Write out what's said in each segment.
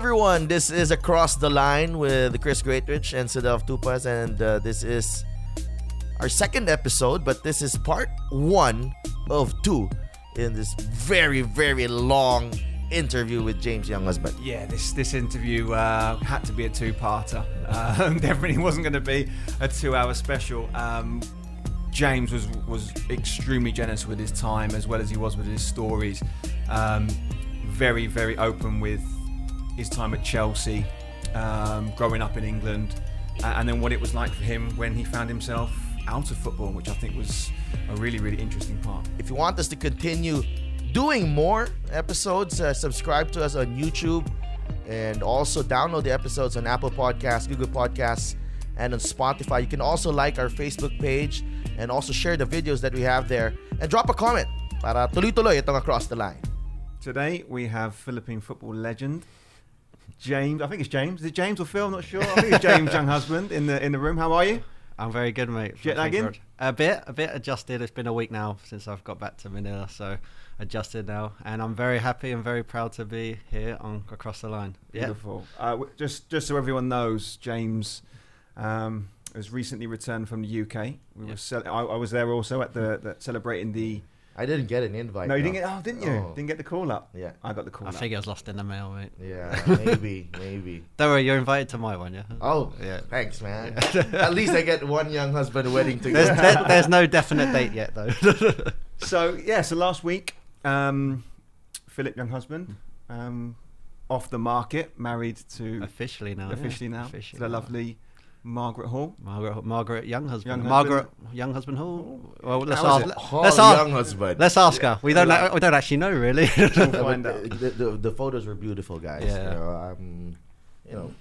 everyone. This is Across the Line with Chris Greatwich and Cedelf Tupas, and uh, this is our second episode, but this is part one of two in this very, very long interview with James Younghusband. Yeah, this this interview uh, had to be a two-parter. Um, definitely wasn't going to be a two-hour special. Um, James was was extremely generous with his time as well as he was with his stories. Um, very very open with his time at Chelsea, um, growing up in England, and then what it was like for him when he found himself out of football, which I think was a really really interesting part. If you want us to continue doing more episodes, uh, subscribe to us on YouTube and also download the episodes on Apple Podcasts, Google Podcasts, and on Spotify. You can also like our Facebook page and also share the videos that we have there and drop a comment para tuloy-tuloy itong across the line. Today we have Philippine football legend James. I think it's James. Is it James or Phil? I'm not sure. I think it's James Younghusband in the in the room. How are you? I'm very good, mate. Jet lagging? A bit, a bit adjusted. It's been a week now since I've got back to Manila, so adjusted now, and I'm very happy and very proud to be here on across the line. Yeah, Beautiful. Uh, just just so everyone knows, James um, has recently returned from the UK. We Yeah. were I, I was there also at the, the celebrating the. I didn't get an invite. no, you though. didn't get. Oh, didn't you? Oh. Didn't get the call up. Yeah. I got the call I up. think it was lost in the mail, mate. Yeah, maybe, maybe. Don't worry, you're invited to my one, yeah. Oh, Yeah. Thanks, man. At least I get one Younghusband wedding to There's, go. there, there's no definite date yet, though. So yeah, so last week, um, Philip Younghusband, um, off the market, married to officially now. yeah. officially now Officially to the now. Lovely Margaret Hall. Margaret, Margaret, Younghusband, Young Margaret, Younghusband Hall. Well, let's How is ask. it? Hall Let's ask. Younghusband. Let's ask her. We don't. Yeah. know- we don't actually know, really. We'll find the, out. the, the, the photos were beautiful, guys. Yeah. You know, um, you know,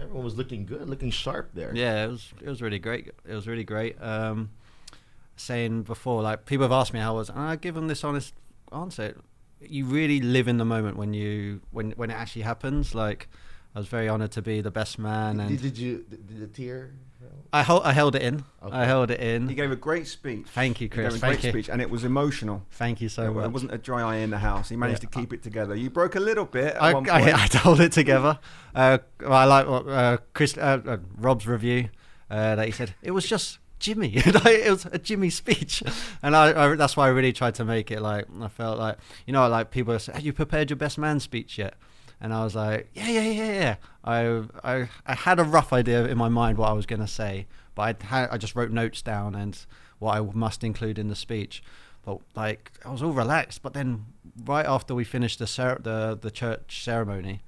everyone was looking good, looking sharp there. Yeah, it was it was really great. It was really great. Um, saying before, like people have asked me how I was, and I give them this honest answer. You really live in the moment when you when when it actually happens. Like I was very honoured to be the best man, Did, and did you did, did the tear? I held I held it in. Okay. I held it in. He gave a great speech. Thank you, He gave Chris. a great Thank you. speech, and it was emotional. Thank you so There much. There wasn't a dry eye in the house. He managed Yeah. to keep it together. You broke a little bit at I, one point. I, I told it together. Uh, I like what uh, Chris uh, uh, Rob's review uh, that he said it was just Jimmy. it was a Jimmy speech, and I, I that's why I really tried to make it like I felt like you know like people say, "Have you prepared your best man speech yet?" And I was like, "Yeah, yeah, yeah, yeah." I I, I had a rough idea in my mind what I was going to say, but I had, I just wrote notes down and what I must include in the speech. But like I was all relaxed, but then right after we finished the cer- the the church ceremony,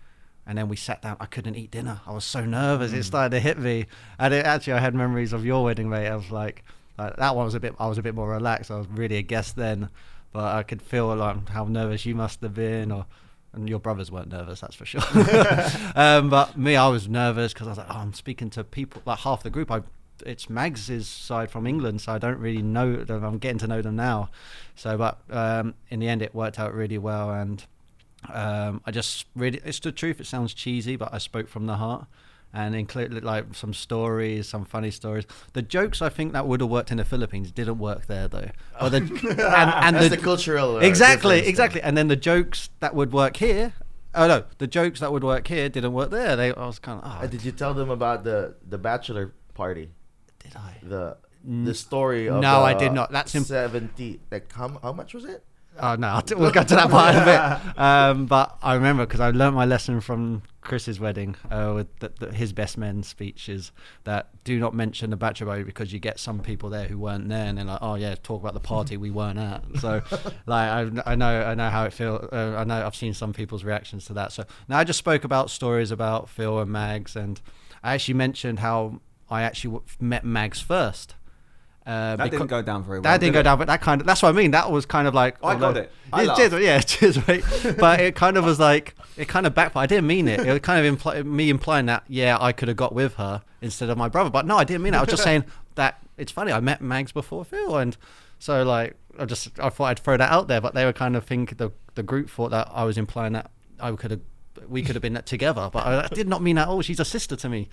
and then we sat down. I couldn't eat dinner. I was so nervous. It mm. started to hit me, and it, actually, I had memories of your wedding, mate. I was like, like that one was a bit. I was a bit more relaxed. I was really a guest then, but I could feel like how nervous you must have been, or and your brothers weren't nervous, that's for sure. um, but me, I was nervous because I was like, oh, I'm speaking to people like half the group. I it's Mags's side from England, so I don't really know them. I'm getting to know them now. So, but um, in the end, it worked out really well, and um, I just really, it's the truth. It sounds cheesy, but I spoke from the heart and included like some stories, some funny stories. The jokes I think that would have worked in the Philippines didn't work there though. Or the, and, and the, the cultural. Uh, exactly, exactly. And then the jokes that would work here. Oh no, the jokes that would work here didn't work there. They, I was kind of, oh, Uh, did you tell them about the the bachelor party? did I? The the story of No, I did not. That's imp- seventy. Like how how much was it? Oh no, we'll go to that part of it. Um, but I remember because I learned my lesson from Chris's wedding uh, with the, the, his best men speeches that do not mention the bachelor party because you get some people there who weren't there and they're like, oh yeah, talk about the party we weren't at. So like I, I know I know how it feels. Uh, I know I've seen some people's reactions to that. So now I just spoke about stories about Phil and Mags and I actually mentioned how I actually met Mags first. Uh, that didn't go down very well. that didn't did go it? down, but that kind of that's what I mean. That was kind of like I got it. I Yeah, cheers, yeah, cheers, mate. but it kind of was like it kind of backfired. I didn't mean it. It was kind of impli- me implying that yeah, I could have got with her instead of my brother. But no, I didn't mean it. I was just saying that it's funny. I met Mags before Phil, and so like I just I thought I'd throw that out there. But they were kind of think the the group thought that I was implying that I could have we could have been together, but I, I did not mean that. Oh, she's a sister to me.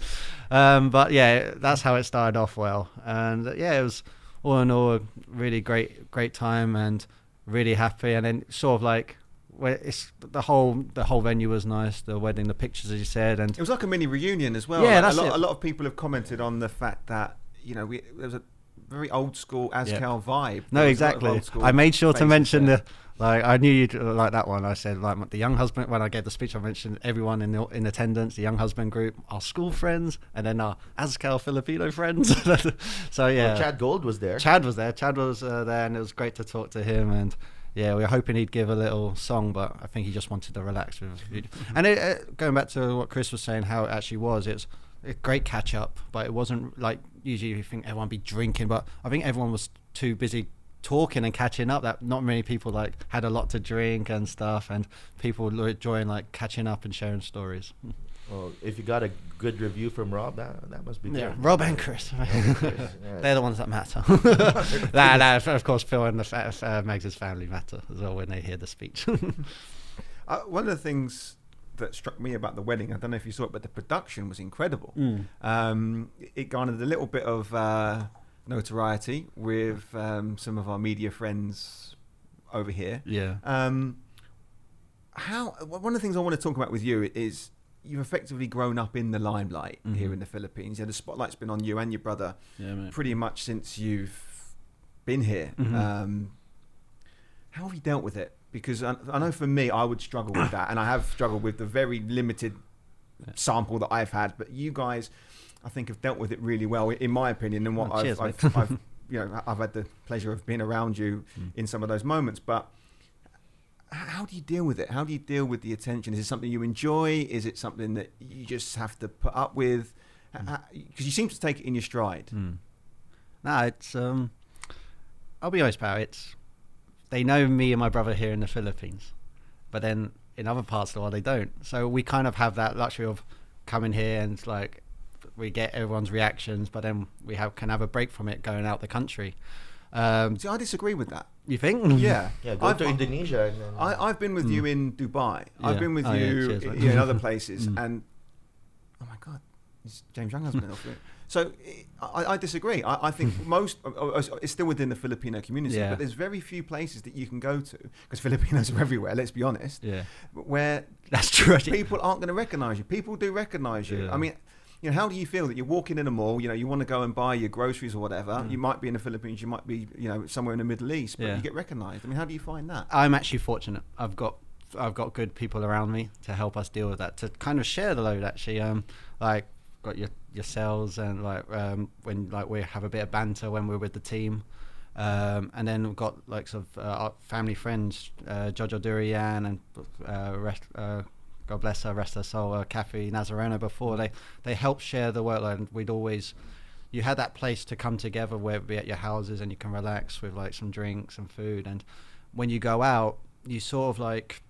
Um, but yeah, that's how it started off well, and uh, yeah, it was all in all a really great, great time, and really happy. And then sort of like where it's the whole the whole venue was nice. The wedding, the pictures, as you said, and It was like a mini reunion as well. Yeah, Like, that's a lot, it. a lot of people have commented on the fact that you know we there was a very old school Azkal vibe. No, There was a lot of exactly. I made sure to mention there. the like. I knew you'd like that one. I said like the Younghusband when I gave the speech. I mentioned everyone in the, in attendance, the Younghusband group, our school friends, and then our Azkal Filipino friends. so yeah, Well, Chad Gould was there. Chad was there. Chad was uh, there, and it was great to talk to him. And yeah, we were hoping he'd give a little song, but I think he just wanted to relax with. and it, uh, going back to what Chris was saying, how it actually was, it's a great catch up, but it wasn't like usually you think everyone be drinking, but I think everyone was too busy talking and catching up that not many people like had a lot to drink and stuff and people were enjoying like catching up and sharing stories Well, if you got a good review from Rob, that that must be yeah good. rob and chris yeah. they're the ones that matter nah, nah, of course phil and the fa- uh, megs' family matter as well when they hear the speech Uh, one of the things that struck me about the wedding, I don't know if you saw it, but the production was incredible. Mm. Um, it garnered a little bit of uh, notoriety with um, some of our media friends over here. yeah Um, how one of the things I want to talk about with you is you've effectively grown up in the limelight here Mhm. in the Philippines. Yeah, the spotlight's been on you and your brother yeah pretty much since you've been here. Mhm. Um, how have you dealt with it? Because I, I know for me, I would struggle with that, and I have struggled with the very limited sample that I've had. But you guys, I think, have dealt with it really well, in my opinion. And what Oh, cheers, I've. I've, I've, you know, I've had the pleasure of being around you Mm. in some of those moments. But how do you deal with it? How do you deal with the attention? Is it something you enjoy? Is it something that you just have to put up with? Because you seem to take it in your stride. Mm. No, it's um. I'll be honest, pal. It's they know me and my brother here in the Philippines, but then in other parts of the world they don't. So we kind of have that luxury of coming here and like we get everyone's reactions, but then we have can have a break from it going out the country. Um, See, I disagree with that. you think? Yeah, Yeah, go I've, to Indonesia. And then, I, I've been with you in Dubai. I've been with Oh, yeah, you cheers, in, in other places, Mm. and oh my god, James Young has been off it. So I, I disagree. I, I think most uh, uh, it's still within the Filipino community, Yeah. but there's very few places that you can go to because Filipinos are everywhere. Let's be honest, Yeah, where that's true. people aren't going to recognise you. People do recognise you. Yeah. I mean. You know, how do you feel that you're walking in a mall? You know, you want to go and buy your groceries or whatever. Mm. You might be in the Philippines, you might be, you know, somewhere in the Middle East, but Yeah. you get recognised. I mean, how do you find that? I'm actually fortunate. I've got I've got good people around me to help us deal with that. To kind of share the load. Actually, um, like got your yourselves and like um when like we have a bit of banter when we're with the team. Um, and then we've got like sort of uh, our family friends, uh, Jojo Durian and uh, rest, uh, God bless her, rest her soul, uh, Kathy Nazareno. Before they they help share the workload. And we'd always you had that place to come together where it be at your houses and you can relax with like some drinks and food and when you go out you sort of like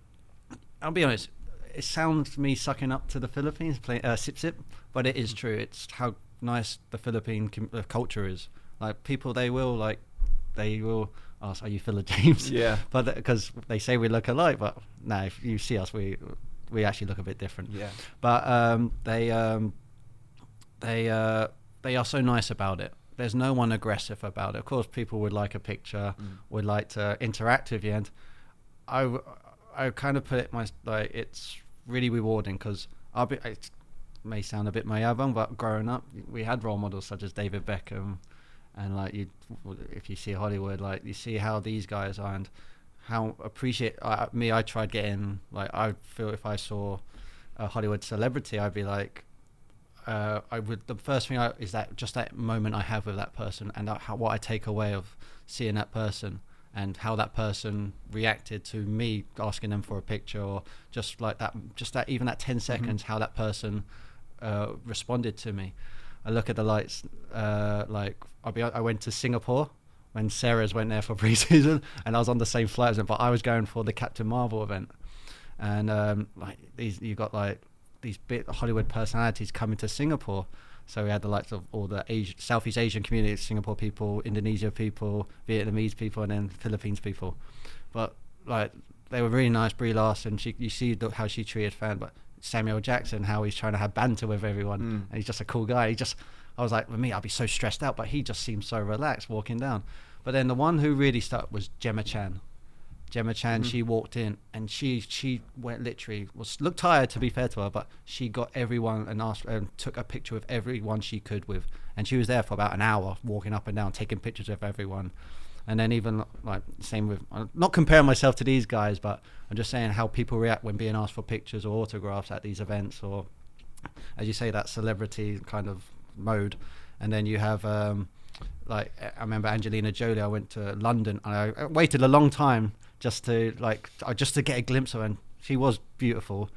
i'll be honest it sounds me sucking up to the philippines play, uh, sip sip but it is true it's how nice the philippine com- uh, culture is like people they will like they will ask are you Philip James Yeah. but because they say we look alike but no if you see us we we actually look a bit different Yeah. but um, they um, they uh, they are so nice about it. There's no one aggressive about it. Of course, people would like a picture, Mm. would like to interact with you, and I kind of put it my like it's really rewarding because I'll be. It may sound a bit mayabang, but growing up, we had role models such as David Beckham, and like you, if you see Hollywood, like you see how these guys are and how appreciate uh, me. I tried getting like I feel if I saw a Hollywood celebrity, I'd be like, uh, I would. The first thing I, is that just that moment I have with that person, and that, how, what I take away of seeing that person, and how that person reacted to me asking them for a picture, or just like that, just that even that 10 seconds, how that person uh, responded to me. I look at the lights. Uh, like I'll be, I went to Singapore when Ceres went there for pre-season, and I was on the same flight as them, but I was going for the Captain Marvel event, and um, like these, you got like these big Hollywood personalities coming to Singapore. So we had the likes of all the Asia, Southeast Asian communities, Singapore people, Indonesia people, Vietnamese people, and then Philippines people. But like they were really nice. Brie Larson, she you see the, how she treated fan, but Samuel Jackson, how he's trying to have banter with everyone, Mm. and he's just a cool guy. He just, I was like, for me, I'd be so stressed out, but he just seemed so relaxed walking down. But then the one who really stuck was Gemma Chan. Gemma Chan, she walked in and she she went literally was looked tired to be fair to her, but she got everyone and asked and took a picture of everyone she could with, and she was there for about an hour walking up and down taking pictures of everyone, and then even like same with I'm not comparing myself to these guys, but I'm just saying how people react when being asked for pictures or autographs at these events or, as you say, that celebrity kind of mode, and then you have. um like I remember Angelina Jolie. I went to London and I I waited a long time just to like just to get a glimpse of her. And she was beautiful,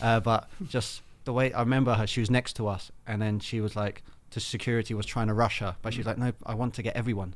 uh, but just the way I remember her, she was next to us, and then she was like, to security was trying to rush her, but she was like, no, I want to get everyone,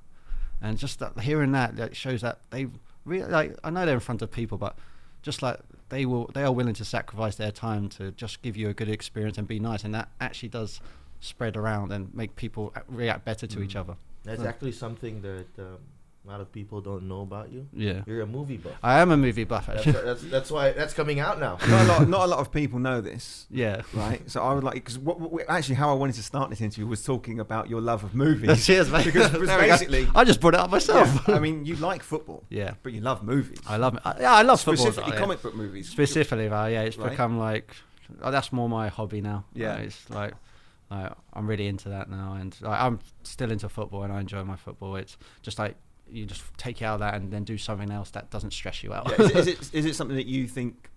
and just that, hearing that like, shows that they really like. I know they're in front of people, but just like they will, they are willing to sacrifice their time to just give you a good experience and be nice, and that actually does spread around and make people react better to each Mm. other. That's Huh. actually something that um, a lot of people don't know about you. Yeah, You're a movie buff. I am a movie buff. That's, Actually. that's, that's why that's coming out now. not a lot. Not a lot of people know this. yeah. Right, so I would like because what, what, actually how I wanted to start this interview was talking about your love of movies. Cheers, mate. Because- because There we go. basically- I just brought it up myself. Yeah, I mean, you like football, yeah, but you love movies. I love it. I, yeah, I love football. specifically yeah. comic book movies. Specifically, though, yeah, it's Right. become like oh, that's more my hobby now. Yeah. Uh, it's like. Like, I'm really into that now, and like, I'm still into football, and I enjoy my football. It's just like you just take it out of that, and then do something else that doesn't stress you out. Yeah, is, it, is it is it something that you think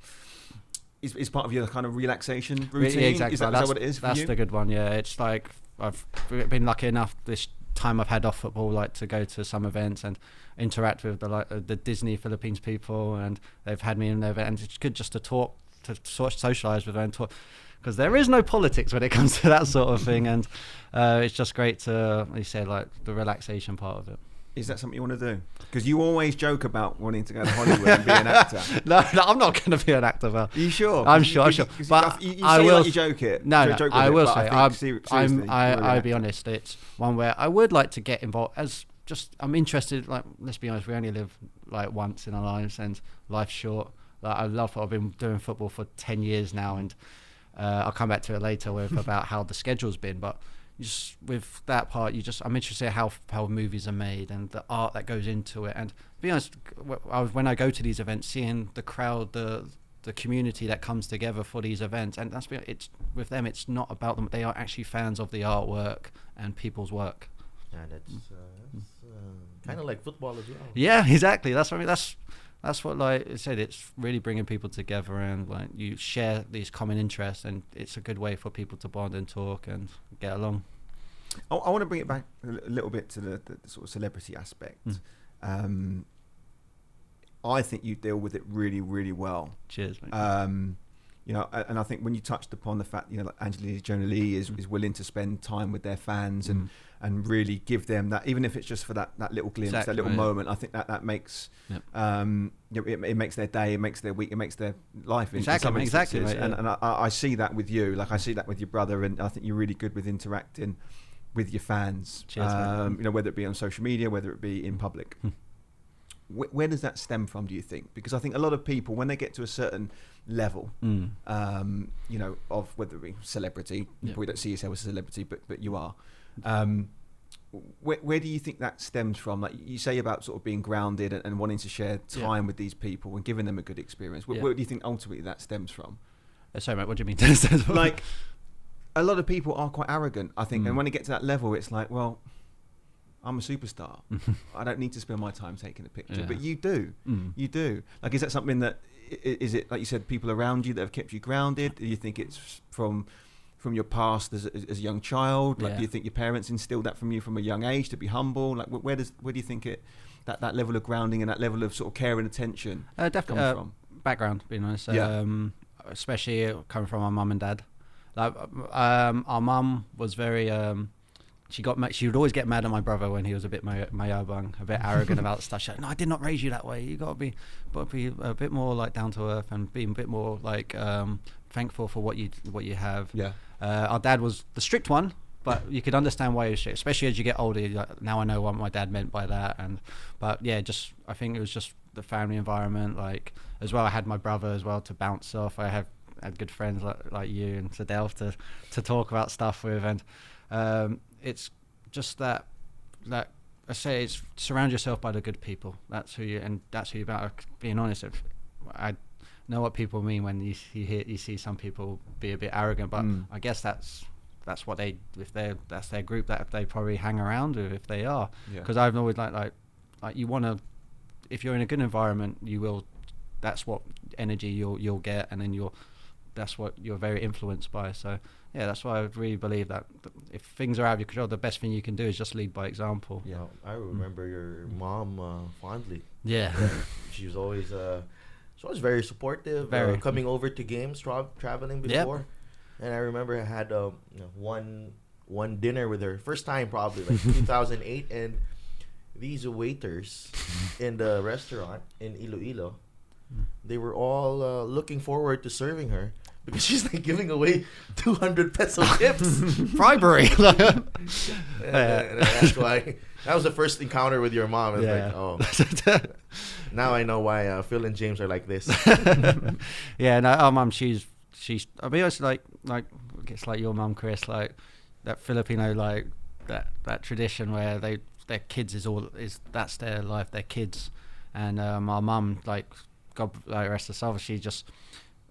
is, is part of your kind of relaxation routine? Yeah, exactly. Is that, is that's, that what it is for that's you? the good one. Yeah, it's like I've been lucky enough this time I've had off football, like to go to some events and interact with the like the Disney Philippines people, and they've had me in their event, and it's good just to talk, to sort of socialize with them, and talk. Because there is no politics when it comes to that sort of thing, and uh, it's just great to, like you said, like the relaxation part of it. Is that something you want to do? Because you always joke about wanting to go to Hollywood and be an actor. no, no, I'm not going to be an actor. Well, Are you sure? I'm sure, I'm sure. 'cause you- But you, you I say will like you joke it. No, no, joke I will but say, think I'm, I'm, I, I'll be honest. It's one where I would like to get involved. As just, I'm interested. Like, let's be honest, we only live like once in our lives, and life's short. Like, I love. I've been doing football for ten years now, and uh, I'll come back to it later with about how the schedule's been. But just with that part, you just, I'm interested in how how movies are made and the art that goes into it. And to be honest, w- I was, when I go to these events, seeing the crowd, the the community that comes together for these events, and that's it's with them. It's not about them; they are actually fans of the artwork and people's work. Yeah, that's, uh, that's uh, kind of like football as well. Yeah, exactly. That's what I mean. That's that's what like I said. It's really bringing people together, and like you share these common interests, and it's a good way for people to bond and talk and get along. I, I want to bring it back a little bit to the, the, the sort of celebrity aspect. Mm. Um, I think you deal with it really, really well. Cheers, mate. Um, you know, and I think when you touched upon the fact, you know, that Angelina Jolie is, Mm. is willing to spend time with their fans and, Mm. and really give them that, even if it's just for that, that little glimpse, Exactly, that little yeah. moment. I think that that makes, Yep. um, it, it makes their day, it makes their week, it makes their life. Exactly, exactly, instances. mate, And, and I, I see that with you, like I see that with your brother, and I think you're really good with interacting with your fans. Cheers, um, you know, whether it be on social media, whether it be in public. Wh- where does that stem from? Do you think? Because I think a lot of people, when they get to a certain level, Mm. um, you know, of whether it be celebrity, you Yeah. probably don't see yourself as a celebrity, but but you are. Um, where, where do you think that stems from? Like you say about sort of being grounded and, and wanting to share Yeah. time with these people and giving them a good experience. Where, Yeah. where do you think ultimately that stems from? Uh, sorry, mate. What do you mean? like a lot of people are quite arrogant, I think, Mm. and when they get to that level, it's like, well, I'm a superstar. I don't need to spend my time taking a picture, Yeah. but you do. Mm. You do. Like, is that something that is it like you said, people around you that have kept you grounded? Do you think it's from from your past as a, as a young child? Like, Yeah. do you think your parents instilled that from you from a young age to be humble? Like, where does where do you think it that that level of grounding and that level of sort of care and attention Uh, comes definitely. Uh, from? background, being honest. Yeah. Um, especially coming from our mum and dad. Like, um, our mum was very. Um, she got. ma- She would always get mad at my brother when he was a bit may- mayobang, a bit arrogant about stuff. She's like, "No, I did not raise you that way. You got to be, got to be a bit more like down to earth and being a bit more like um, thankful for what you what you have." Yeah. Uh, our dad was the strict one, but you could understand why he was strict, especially as you get older. Like, now I know what my dad meant by that, and but yeah, just I think it was just the family environment. Like as well, I had my brother as well to bounce off. I have had good friends like like you and Cedelf to to talk about stuff with, and um, it's just that that I say it's surround yourself by the good people. That's who you and that's who you about. Being honest, if- I know what people mean when you, you hear you see some people be a bit arrogant, but Mm. I guess that's that's what they if they that's their group that they probably hang around with if they are. Yeah. Because I've always like like like you want to if you're in a good environment, you will. That's what energy you'll you'll get, and then you'll. That's what you're very influenced by. So yeah, that's why I really believe that if things are out of your control, the best thing you can do is just lead by example. Yeah, I remember your mom uh, fondly. Yeah. She was always uh, she was very supportive. Very. uh, coming over to games, tra- traveling Yep. before, and I remember I had um, you know, one one dinner with her, first time probably like 2008, and these waiters in the restaurant in Iloilo, they were all uh, looking forward to serving her because she's like giving away 200 peso tips. Bribery. That's why that was the first encounter with your mom. It's yeah. like, oh, now I know why uh, Phil and James are like this. yeah, no, our mum, she's she's. I mean, it's like like it's like your mom, Chris, like that Filipino like that that tradition where they their kids is all is that's their life, their kids, and um, our mum, like God, like rest her soul, she just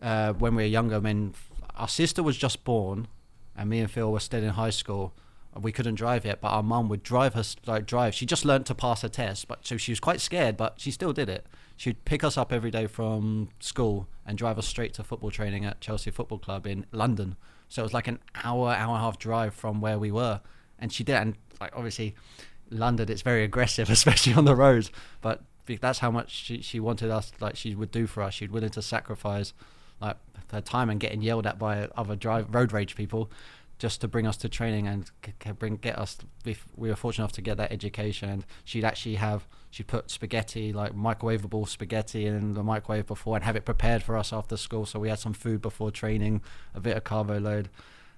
uh, when we were younger, when our sister was just born, and me and Phil were still in high school. We couldn't drive yet, but our mum would drive us like drive. She just learnt to pass her test, but so she was quite scared, but she still did it. She'd pick us up every day from school and drive us straight to football training at Chelsea Football Club in London. So it was like an hour, hour and a half drive from where we were, and she did. And like obviously, London, it's very aggressive, especially on the roads. But that's how much she, she wanted us, like she would do for us. She'd willing to sacrifice like her time and getting yelled at by other drive road rage people just to bring us to training and bring get us we we were fortunate enough to get that education and she'd actually have she'd put spaghetti like microwavable spaghetti in the microwave before and have it prepared for us after school so we had some food before training a bit of carbo load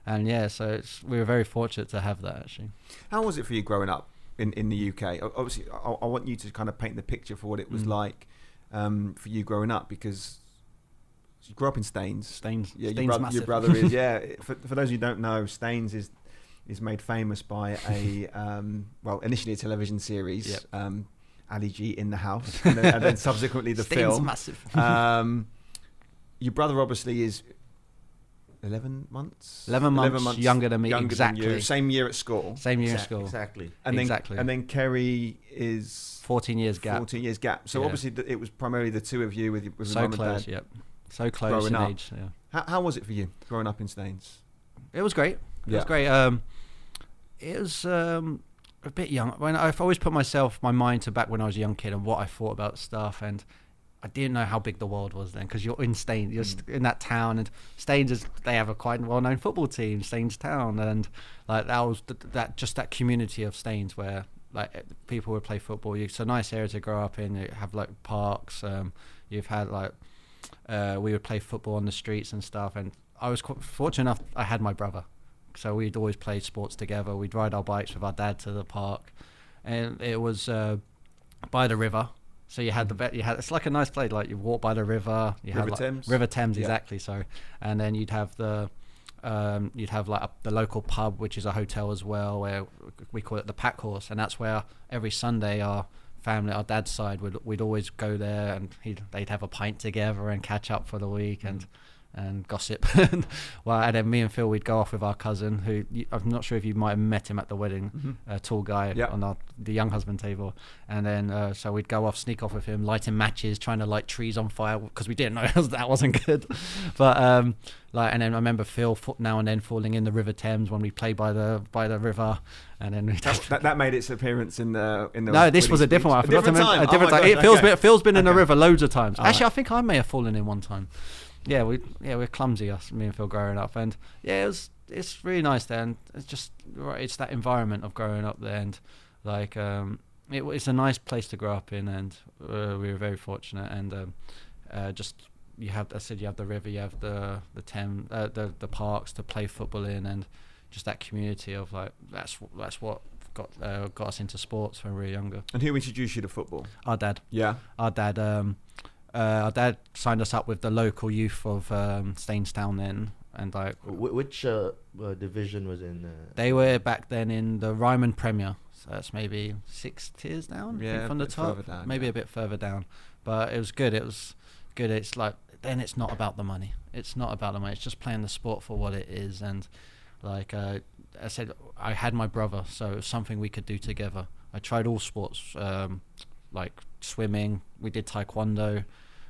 and yeah so it's, we were very fortunate to have that actually How was it for you growing up in, in the UK? Obviously, I, I want you to kind of paint the picture for what it was Mm. like um, for you growing up because you grew up in Staines. Staines Yeah, Staines your, brother, your brother is. Yeah, for, for those who don't know, Staines is is made famous by a um, well, initially a television series, Yep. um, Ali G in the house, and then, and then subsequently the Staines film. massive Um, your brother obviously is. 11 months 11 months younger than me, younger than you. exactly. same year at school same year in Exact- school Exactly. and then Exactly. and then Kerry is 14 years gap 14 years gap so Yeah. obviously th- it was primarily the two of you with, your- with your so mum and dad yep so close growing in up. age yeah how, how was it for you growing up in Staines It was great. It Yeah. was great. Um, it was um, a bit young. When I've always put myself, my mind to back when I was a young kid and what I thought about stuff, and I didn't know how big the world was then because you're in Staines, you're st- in that town, and Staines is they have a quite well-known football team, Staines Town, and like that was th- that just that community of Staines where like eh, people would play football. It's a nice area to grow up in. You have like parks. Um, you've had like uh, we would play football on the streets and stuff. And I was quite fortunate enough. I had my brother, so we'd always play sports together. We'd ride our bikes with our dad to the park, and it was uh, by the river. So you had the bet. You had it's like a nice place. Like you walk by the river. You River have like, Thames? River Thames, Yeah. exactly. So, and then you'd have the. Um, you'd have like a, the local pub, which is a hotel as well, where we call it the Pack Horse, and that's where every Sunday our family, our dad's side, would we'd always go there, and he'd, they'd have a pint together and catch up for the week and and gossip. well, and then me and Phil, we'd go off with our cousin, who I'm not sure if you might have met him at the wedding, a tall guy Yeah. on our, the Younghusband table, and then uh, so we'd go off, sneak off with him, lighting matches, trying to light trees on fire because we didn't know that wasn't good. but um, like, and then I remember Phil now and then falling in the River Thames when we played by the by the river, and then that, that, that made its appearance in the in the no, this was a different one. I forgot to mention a different oh time. It, gosh, Phil's, okay. been, Phil's been in the river loads of times. Alright. Actually, I think I may have fallen in one time. Yeah, we yeah we're clumsy us me and Phil growing up, and yeah it was it's really nice there, and it's just right. It's that environment of growing up there, and like um, it, it's a nice place to grow up in, and uh, we were very fortunate, and um, uh, just you have I said you have the river, you have the the Thames, uh, the the parks to play football in, and just that community of like that's that's what got uh, got us into sports when we were younger. and who introduced you to football Our dad, yeah our dad, um, uh, our dad signed us up with the local youth of um, Staines Town then, and like Wh- which uh, uh, division was in? Uh, they were back then in the Ryman Premier, So that's maybe six tiers down Yeah, from the top. down, maybe yeah. a bit further down. But it was good. It was good. It's like then it's not about the money. It's not about the money. It's just playing the sport for what it is. And like uh, I said, I had my brother, so it was something we could do together. I tried all sports, um, like swimming. We did taekwondo.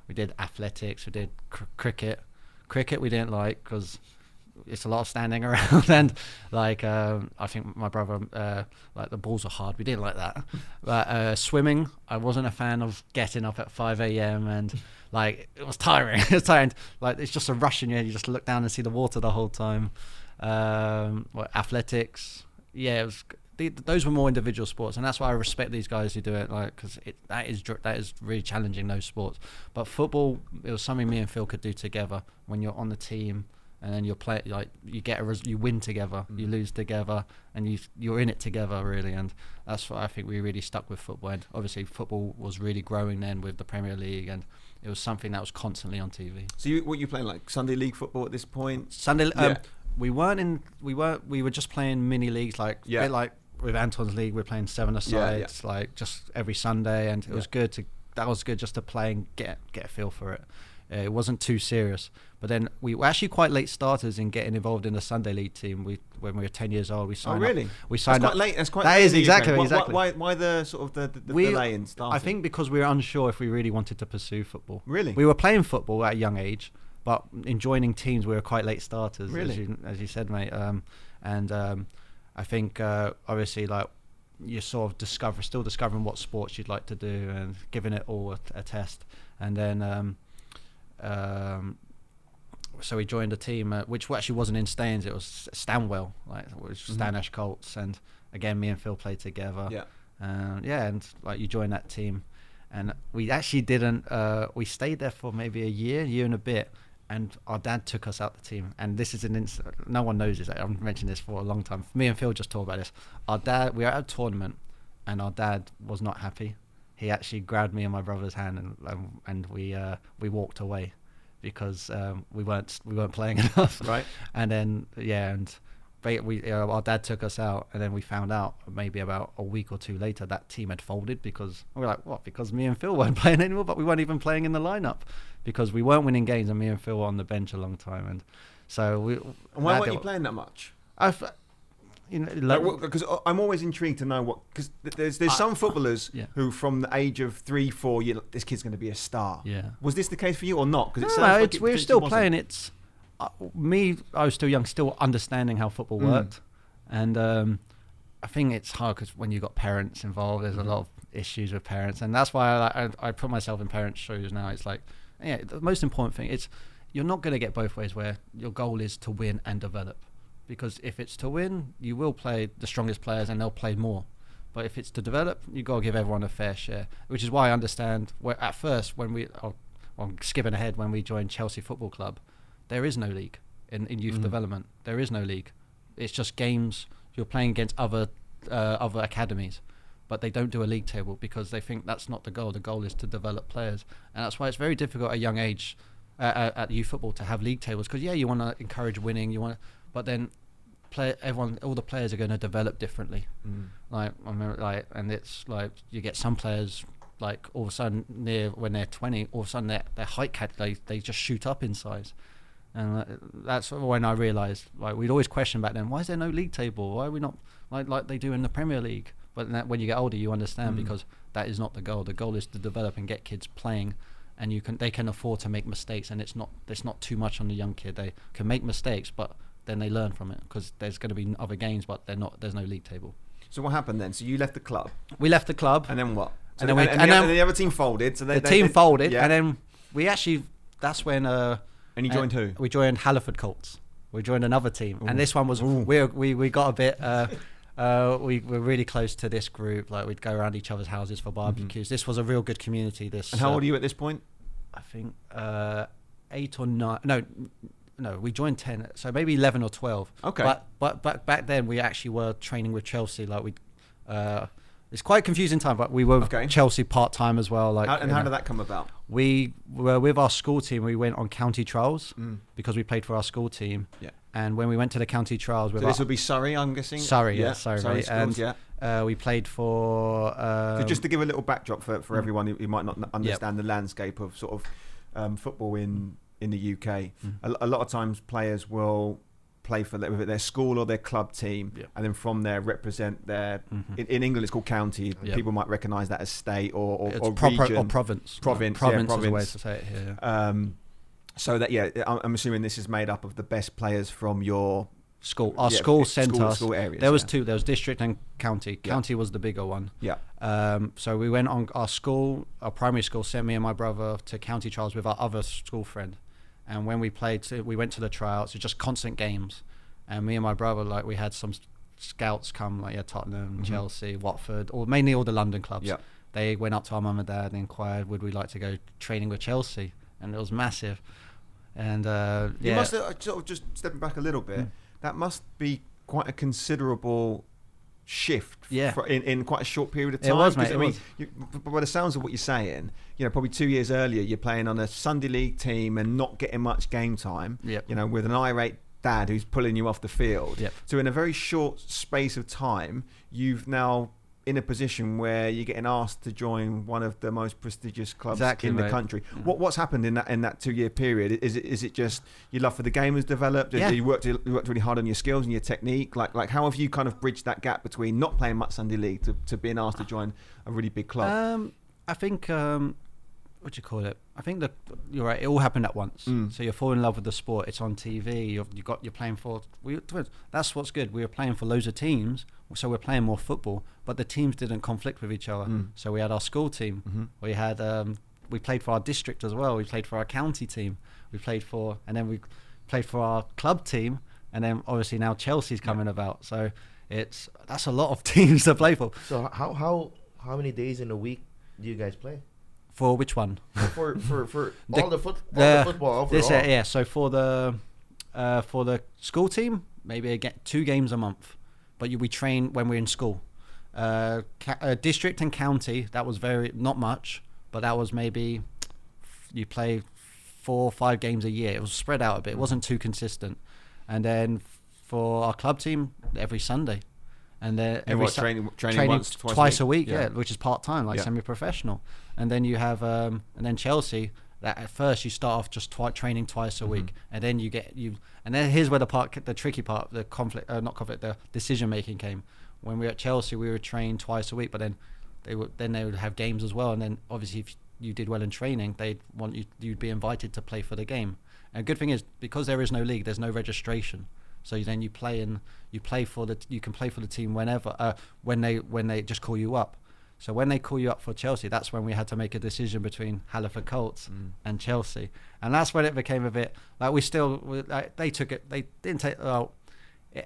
We did athletics. We did cr- cricket. Cricket we didn't like because it's a lot of standing around and like um, I think my brother uh, like the balls are hard. We didn't like that. But uh, swimming, I wasn't a fan of getting up at five a.m. and like it was tiring. it was tiring. Like it's just a rush in you. You just look down and see the water the whole time. Um, what, athletics, yeah, it was. The, those were more individual sports, and that's why I respect these guys who do it. Like, because that is that is really challenging those sports. But football, it was something me and Phil could do together when you're on the team and then you're play like you get a res- you win together, you lose together, and you you're in it together really, and that's what I think we really stuck with football. And obviously, football was really growing then with the Premier League, and it was something that was constantly on TV. So you, what you playing like Sunday league football at this point? Sunday, um, Yeah. We weren't in, we weren't, we were just playing mini leagues like, Yeah. bit like with Anton's league, we're playing seven Yeah, asides, like just every Sunday, and it was good to, that was good just to play and get get a feel for it. Uh, it wasn't too serious, but then we were actually quite late starters in getting involved in the Sunday league team. We when we were ten years old, we signed. Oh signed really? Up, we That's signed quite up. late. That's quite. That late is in the UK. exactly- Why, exactly. Why, why, the sort of the, the, the We- delay in starting? I think because we were unsure if we really wanted to pursue football. Really? We were playing football at a young age, but in joining teams, we were quite late starters. Really? As you, as you said, mate. Um, and um, I think uh, obviously, like you're sort of discover, still discovering what sports you'd like to do, and giving it all a, a test. And then, um, um, so we joined a team uh, which actually wasn't in Staines. It was Stanwell, like which was Mhm. Stanash Colts, and again, me and Phil played together. Yeah. Um, yeah, and like you joined that team, and we actually didn't. Uh, we stayed there for maybe a year, year and a bit, and our dad took us out the team. And this is an incident, no one knows this. I've mentioned this for a long time. Me and Phil just talked about this. Our dad, we were at a tournament, and our dad was not happy. He actually grabbed me and my brother's hand, and um, and we uh, we walked away because um, we weren't we weren't playing enough. Right. And then yeah, and we uh, our dad took us out, and then we found out maybe about a week or two later that team had folded because we were like, what? Because me and Phil weren't playing anymore, but we weren't even playing in the lineup because we weren't winning games, and me and Phil were on the bench a long time, and so we. And why weren't you playing that much? You know, Like, like, because I'm always intrigued to know what because there's there's I- some footballers Yeah. who from the age of three four you this kid's going to be a star. Yeah. Was this the case for you or not? Because no, we were still playing. It's uh, me. I was still young, still understanding how football Mm. worked, and um, I think it's hard because when you got parents involved, there's a lot of issues with parents, and that's why I, I, I put myself in parents' shoes now. It's like, yeah, the most important thing it's you're not going to get both ways where your goal is to win and develop, because if it's to win, you will play the strongest players and they'll play more. But if it's to develop, you got to give everyone a fair share, which is why I understand. Where at first, when we, oh, I'm skipping ahead, when we joined Chelsea Football Club, there is no league in, in youth Mhm. development. There is no league. It's just games. You're playing against other uh, other academies, but they don't do a league table because they think that's not the goal. The goal is to develop players, and that's why it's very difficult at a young age uh, at, at youth football to have league tables. Because yeah, you want to encourage winning, you want, but then play everyone, all the players are going to develop differently. Mm. Like I remember, like, and it's like you get some players like all of a sudden near when they're 20, all of a sudden their their height cat they they just shoot up in size, and that's when I realised like we'd always question back then why is there no league table? Why are we not like like they do in the Premier League? But that, when you get older, you understand Mm. because that is not the goal. The goal is to develop and get kids playing. And you can, they can afford to make mistakes, and it's not, it's not too much on the young kid. They can make mistakes, but then they learn from it because there's going to be other games, but they're not. There's no league table. So what happened then? So you left the club, We left the club. and then what? So And then we- and, and the, then- the other team folded. So they, the they- team they- folded, yeah. and then we actually that's when uh, and you joined who? we joined Halliford Colts. We joined another team, Ooh. and this one was we we we got a bit. Uh, uh, we were really close to this group. Like we'd go around each other's houses for barbecues. This was a real good community. This. Mm-hmm. And how uh, old are you at this point? I think uh, eight or nine. No, no, we joined ten. So maybe eleven or twelve. Okay. But but but back then we actually were training with Chelsea. Like we, uh, it's quite a confusing time. But we were Okay. Chelsea part time as well. Like How, and how know. did that come about? We were with our school team. We went on county trials Mm. because we played for our school team. Yeah. and when we went to the county trials we so this would be Surrey, I'm guessing. Surrey, yeah, Surrey, Surrey schools, and- yeah. uh, we played for So um, just to give a little backdrop for, for mm. everyone who, who might not understand the landscape of sort of um, football in in the UK, Mm. a, a lot of times players will play for their, their school or their club team, Yep. and then from there represent their. Mhm. In, in England, it's called county. Yep. People might recognise that as state or or, or proper region. or province. Province, yeah, province is a way to say it here. um, so that yeah, I'm assuming this is made up of the best players from your School, our yeah, school school- sent us. school areas, there was yeah. two. There was district and county. Yeah. County was the bigger one. yeah. Um, so we went on our school, our primary school, sent me and my brother to county trials with our other school friend. And when we played, to, we went to the tryouts. It's just constant games. And me and my brother, like, we had some scouts come, like, yeah, Tottenham, Mhm. Chelsea, Watford, or mainly all the London clubs. Yeah. They went up to our mum and dad and inquired, would we like to go training with Chelsea? And it was massive. And uh, You yeah, must have, uh, sort of just stepping back a little bit. Mm. That must be quite a considerable shift. Yeah. For, in, in quite a short period of It time. was, 'Cause, mate, I mean, was. you, by the sounds of what you're saying, you know, probably two years earlier, you're playing on a Sunday league team and not getting much game time. Yep. You know, with an irate dad who's pulling you off the field. Yep. So in a very short space of time, you've now in a position where you're getting asked to join one of the most prestigious clubs Exactly, in the country. Mm. What what's happened in that in that two year period? Is it is it just your love for the game has developed? Yeah. You worked you worked really hard on your skills and your technique. Like like how have you kind of bridged that gap between not playing much Sunday league to, to being asked to join a really big club? Um, I think um, what do you call it? I think that you're right. It all happened at once. Mm. So you fall in love with the sport. It's on TV. You've you got you're playing for. We, that's what's good. We were playing for loads of teams, so we're playing more football. But the teams didn't conflict with each other. Mm. So we had our school team. Mhm. We had um, we played for our district as well. We played for our county team. We played for and then we played for our club team. And then obviously now Chelsea's coming about. So it's that's a lot of teams to play for. So how how how many days in a week do you guys play? For which one? For for for The- all the foot all the- the football This, overall. uh, yeah. So for the uh, for the school team, maybe I get two games a month, but you, we train when we're in school. Uh, ca- uh, district and county, that was very not much, but that was maybe you play four or five games a year. It was spread out a bit. It wasn't too consistent. And then for our club team, every Sunday, and then every what, Su- training- training once, twice a a week? week, yeah. Yeah. which is part time, like Yeah. semi-professional. And then you have, um, and then Chelsea. That at first you start off just twi- training twice a Mm-hmm. week, and then you get you, and then here's where the part, the tricky part, the conflict, uh, not conflict, the decision making came. When we were at Chelsea, we were trained twice a week, but then they would then they would have games as well, and then obviously if you did well in training, they'd want you you'd be invited to play for the game. And good thing is because there is no league, there's no registration. So then you play in you play for the you can play for the team whenever uh, when they when they just call you up. So when they call you up for Chelsea, that's when we had to make a decision between Halliford Colts Mm. and Chelsea, and that's when it became a bit like we still like they took it they didn't take well,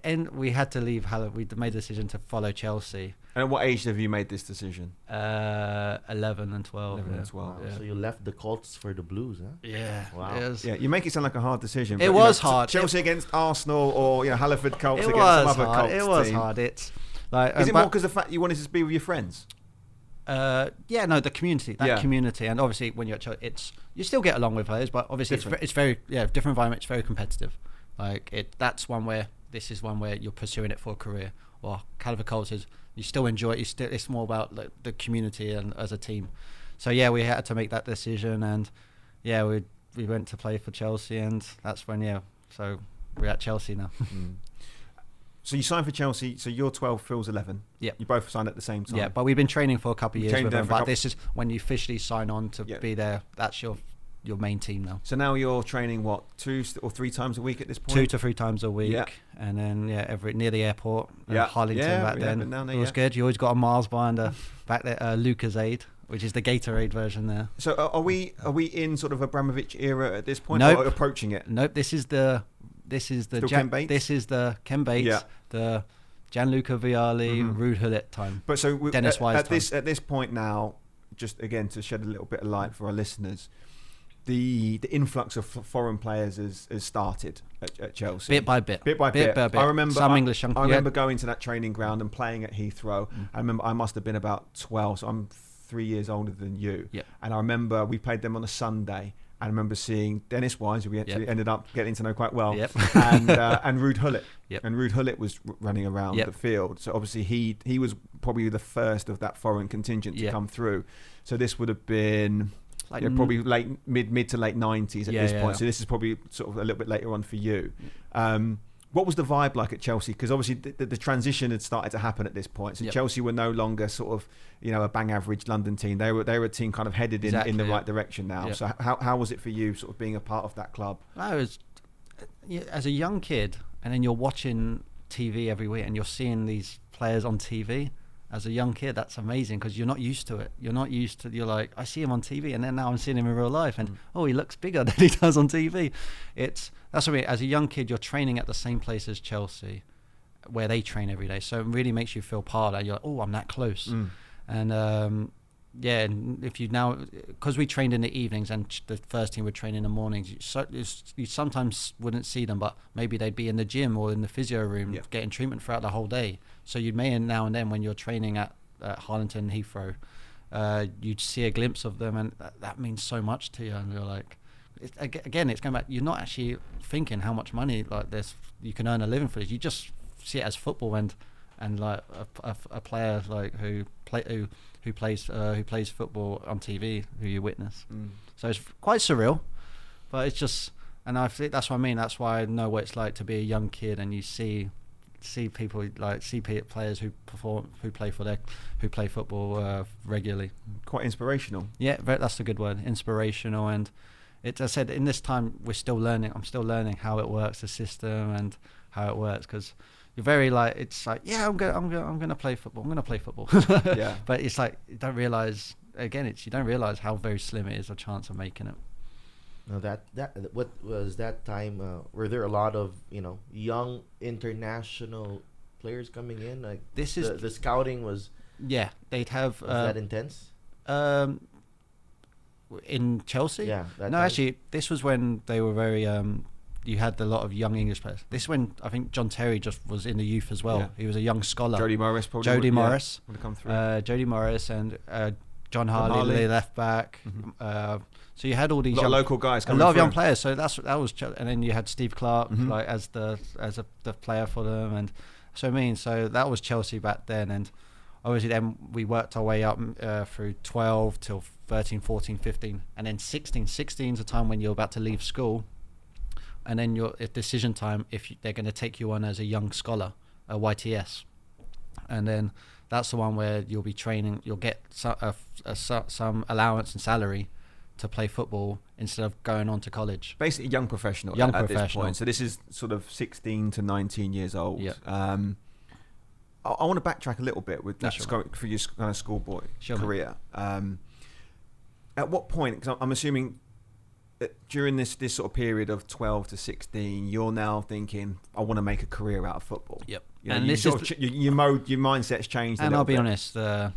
and we had to leave Halliford. We made the decision to follow Chelsea. And at what age have you made this decision? Uh, eleven and twelve. 11 yeah. and 12. Wow, Yeah. So you left the Colts for the Blues, huh? Yeah. Wow. Was, Yeah, you make it sound like a hard decision. It but, you was know, hard. Chelsea against Arsenal or you know Halliford Colts against some other hard. Colts It was team. hard. It's like Is um, it more but- because the fact you wanted to be with your friends? Uh, yeah, no, the community, that Yeah. community, and obviously when you're at Chelsea, it's you still get along with players, but obviously it's, it's very yeah different environment. It's very competitive. Like it, that's one where this is one where you're pursuing it for a career. Or Calvin Colts is you still enjoy it. You still it's more about like, the community and as a team. So yeah, we had to make that decision, and yeah, we we went to play for Chelsea, and that's when yeah. So we're at Chelsea now. Mm. So you signed for Chelsea. So you're 12, Phil's 11. Yep. You both signed at the same time. Yeah, but we've been training for a couple of years with them. But this is when you officially sign on to Yeah. be there. That's your your main team now. So now you're training what two or three times a week at this point? Two to three times a week, Yeah. and then yeah, every near the airport, Yeah. Harlington Yeah, back yeah, then. there, it was yeah. good. You always got a Mars a back there, uh, Lucozade, which is the Gatorade version there. So are we are we in sort of a Abramovich era at this point? Nope. Or approaching it. Nope, this is the this is the Still Jan- Ken Bates? this is the Ken Bates, Yeah. the Gianluca Vialli, Mhm. Ruud Gullit time. But so we, Dennis at, Wise at this at this point now, just again to shed a little bit of light for our listeners, the the influx of foreign players has, has started at, at Chelsea. Bit by bit, Bit by bit. by bit. I remember some I, English young. I yeah. going to that training ground and playing at Heathrow. Mm. I remember I must have been about twelve, so I'm three years older than you. Yep. And I remember we played them on a Sunday, I remember seeing Dennis Wise, who we actually Yep. ended up getting to know quite well, Yep. and uh, and Ruud Gullit. Yep. And Ruud Gullit was r- running around the field, so obviously he he was probably the first of that foreign contingent to come through. So this would have been Like yeah, probably late mid mid to late nineties at Yeah, this yeah. point. So this is probably sort of a little bit later on for you. Um, what was the vibe like at Chelsea? Because obviously the, the, the transition had started to happen at this point. So Yep. Chelsea were no longer sort of you know a bang average London team. They were they were a team kind of headed in, in the right direction now. So how how was it for you, sort of being a part of that club? I was as a young kid, and then you're watching TV every week, and you're seeing these players on TV. As a young kid, that's amazing because you're not used to it. You're not used to. You're like, I see him on TV, and then now I'm seeing him in real life, and oh, he looks bigger than he does on TV. It's that's what I mean. As a young kid, you're training at the same place as Chelsea, where they train every day. So it really makes you feel part of that. You're like, oh, I'm that close. Mm. And um, yeah, and if you now, because we trained in the evenings and the first team would train in the mornings, you, so, you sometimes wouldn't see them, but maybe they'd be in the gym or in the physio room Yeah. getting treatment throughout the whole day. So you'd may now and then when you're training at, at Harlington Heathrow, uh, you'd see a glimpse of them, and that, that means so much to you. And you're like, it, again, it's going back. You're not actually thinking how much money like this you can earn a living for this. You just see it as football and and like a, a, a player like who play who who plays uh, who plays football on TV who you witness. Mm. So it's quite surreal, but it's just and I think that's what I mean. That's why I know what it's like to be a young kid and you see see people like see players who perform who play for their who play football uh, regularly. Quite inspirational. Yeah, that's a good word. Inspirational, and it. I said in this time we're still learning. I'm still learning how it works, the system, and how it works because you're very like it's like yeah, I'm gonna I'm gonna I'm gonna play football. I'm gonna play football. Yeah. But it's like you don't realize again. It's you don't realize how very slim it is a chance of making it. Now that that what was that time? Uh, were there a lot of you know young international players coming in? Like This the, is- the scouting was, Yeah, they'd have was uh, that intense? um in Chelsea. Yeah, that no, time? actually, this was when they were very. Um, you had a lot of young English players. This when I think John Terry just was in the youth as well. Yeah. He was a young scholar. Jody Morris probably. Jody would, yeah, Morris, would have come through. uh, Jody Morris, and uh, Jon Harley, Harley. left back. Mhm. Uh, so you had all these young, local guys. a lot of young players. So that's that was, and then you had Steve Clarke Mhm. like as the as a the player for them, and so I mean, so that was Chelsea back then, and obviously then we worked our way up mm, uh, through 12 till 13, 14, 15, and then 16. 16 is a time when you're about to leave school, and then your it's decision time if you, they're going to take you on as a young scholar, a YTS, and then that's the one where you'll be training. You'll get so, a, a, some allowance and salary to play football instead of going on to college. basically young professional Young at this professional. point. So this is sort of 16 to 19 years old. Yeah. Um, I, I want to backtrack a little bit with that sure, sco- for your kind of schoolboy Sure, career. Um, at what point? Because I'm assuming during this this sort of period of 12 to 16, you're now thinking, I want to make a career out of football. Yep. You know, and this is ch- your, your mode, your mindset's changed. and I'll be bit. honest, uh,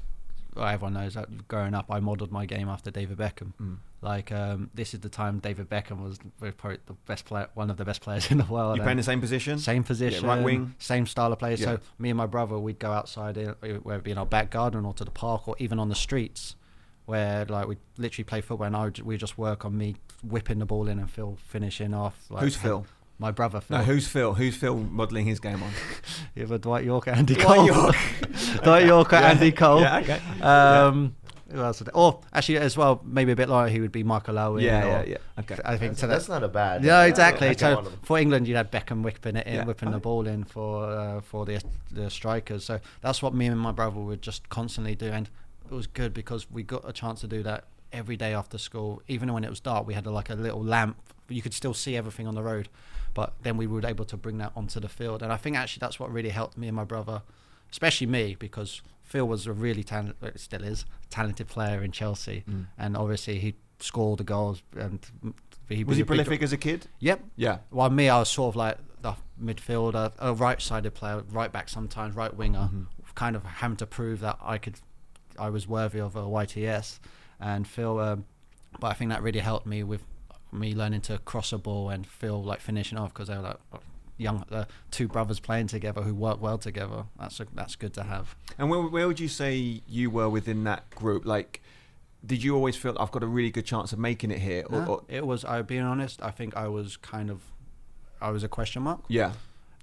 everyone knows that growing up, I modelled my game after David Beckham. Mm. Like um, this is the time David Beckham was probably the best player, one of the best players in the world. You playing the same position? same position, right wing? same style of play. Yeah. So me and my brother, we'd go outside, whether it be in our back garden or to the park or even on the streets, where like we literally play football, and I would, we just work on me whipping the ball in and Phil finishing off. Like, Who's Phil? My brother Phil. No, who's Phil? Who's Phil modelling his game on? You have a Dwight Yorke, Andy Dwight Cole. York. Dwight Yorke, Yeah. Andy Cole. Yeah, okay. Um, who else? Would, or actually, as well, maybe a bit like he would be Michael Owen. Yeah, or, yeah, yeah. Okay. I think That's, so. that's That's, not a bad. yeah, exactly. that's So one of them. for England, you'd have Beckham whipping it in, Yeah. whipping the ball in for uh, for the the strikers. So that's what me and my brother would just constantly do, and it was good because we got a chance to do that every day after school. Even when it was dark, we had like a little lamp. You could still see everything on the road, but then we were able to bring that onto the field. And I think actually that's what really helped me and my brother, especially me, because Phil was a really talented, still is, talented player in Chelsea, Mm. and obviously he scored the goals and he Was he a prolific as a kid? Yep. Yeah. Well, me, I was sort of like the midfielder, a right-sided player, right back sometimes, right winger, Mhm. kind of having to prove that I could, I was worthy of a YTS, and Phil. Um, but I think that really helped me with me learning to cross a ball and Phil like finishing off because they were like young, uh, two brothers playing together who work well together. That's a, that's good to have. And where, where would you say you were within that group? Like, did you always feel I've got a really good chance of making it here? Or, or- it was. I being honest, I think I was kind of, I was a question mark. yeah.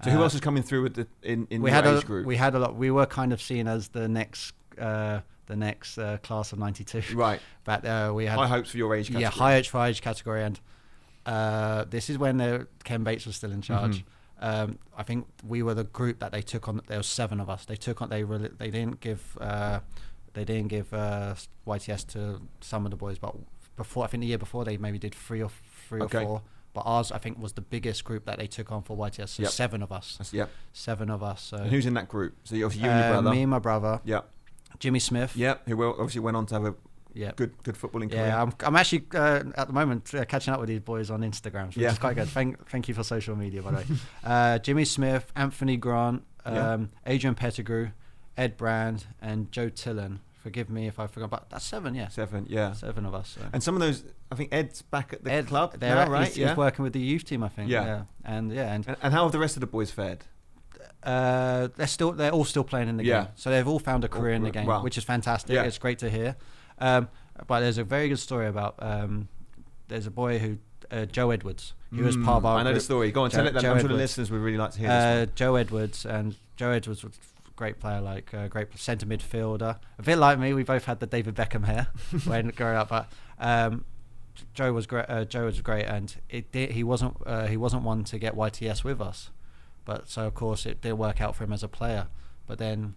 So who Uh, else is coming through with the in in we had age a group? we had a lot. We were kind of seen as the next uh, the next uh, class of '92. right. But uh, we had High hopes for your age category. yeah high age for age category, and uh, this is when the, Ken Bates was still in charge. Mhm. Um, I think we were the group that they took on. There were seven of us. They took on. They really, they didn't give. Uh, they didn't give uh, YTS to some of the boys, but before I think the year before they maybe did three or three Okay. or four. But ours, I think, was the biggest group that they took on for YTS. So Yep. seven of us. That's, yeah. Seven of us. So And who's in that group? So you you and your uh, brother. me and my brother, yeah. Jimmy Smith. Yeah. Who will, obviously went on to have a Yeah. good good footballing career. Yeah, I'm, I'm actually uh, at the moment uh, catching up with these boys on Instagram, which Yeah. is quite good. Thank, thank you for social media, by the way. Uh, Jimmy Smith, Anthony Grant, um, Yeah. Adrian Pettigrew, Ed Brand, and Joe Tillen. Forgive me if I forgot, but that's seven, yeah, Seven. Yeah. seven of us. So. And some of those, I think Ed's back at the Ed, club they're now, right? He's, yeah. he's working with the youth team, I think. Yeah. Yeah, and yeah, and and, and how have the rest of the boys fared? Uh, they're still they're all still playing in the Yeah. game. So they've all found a career in the game, wow. which is fantastic. Yeah. It's great to hear. Um, but there's a very good story about um, there's a boy who uh, Joe Edwards. He was part of our I know the story. Go on, Joe- tell it. Then. Joe I'm sure the Edwards. listeners would really like to hear Uh, this. Joe Edwards and Joe Edwards was a great player, like a great centre midfielder. A bit like me, we both had the David Beckham hair when growing up. But um, Joe was great. Uh, Joe was great, and it did, he wasn't uh, he wasn't one to get YTS with us. But so of course it did work out for him as a player. But then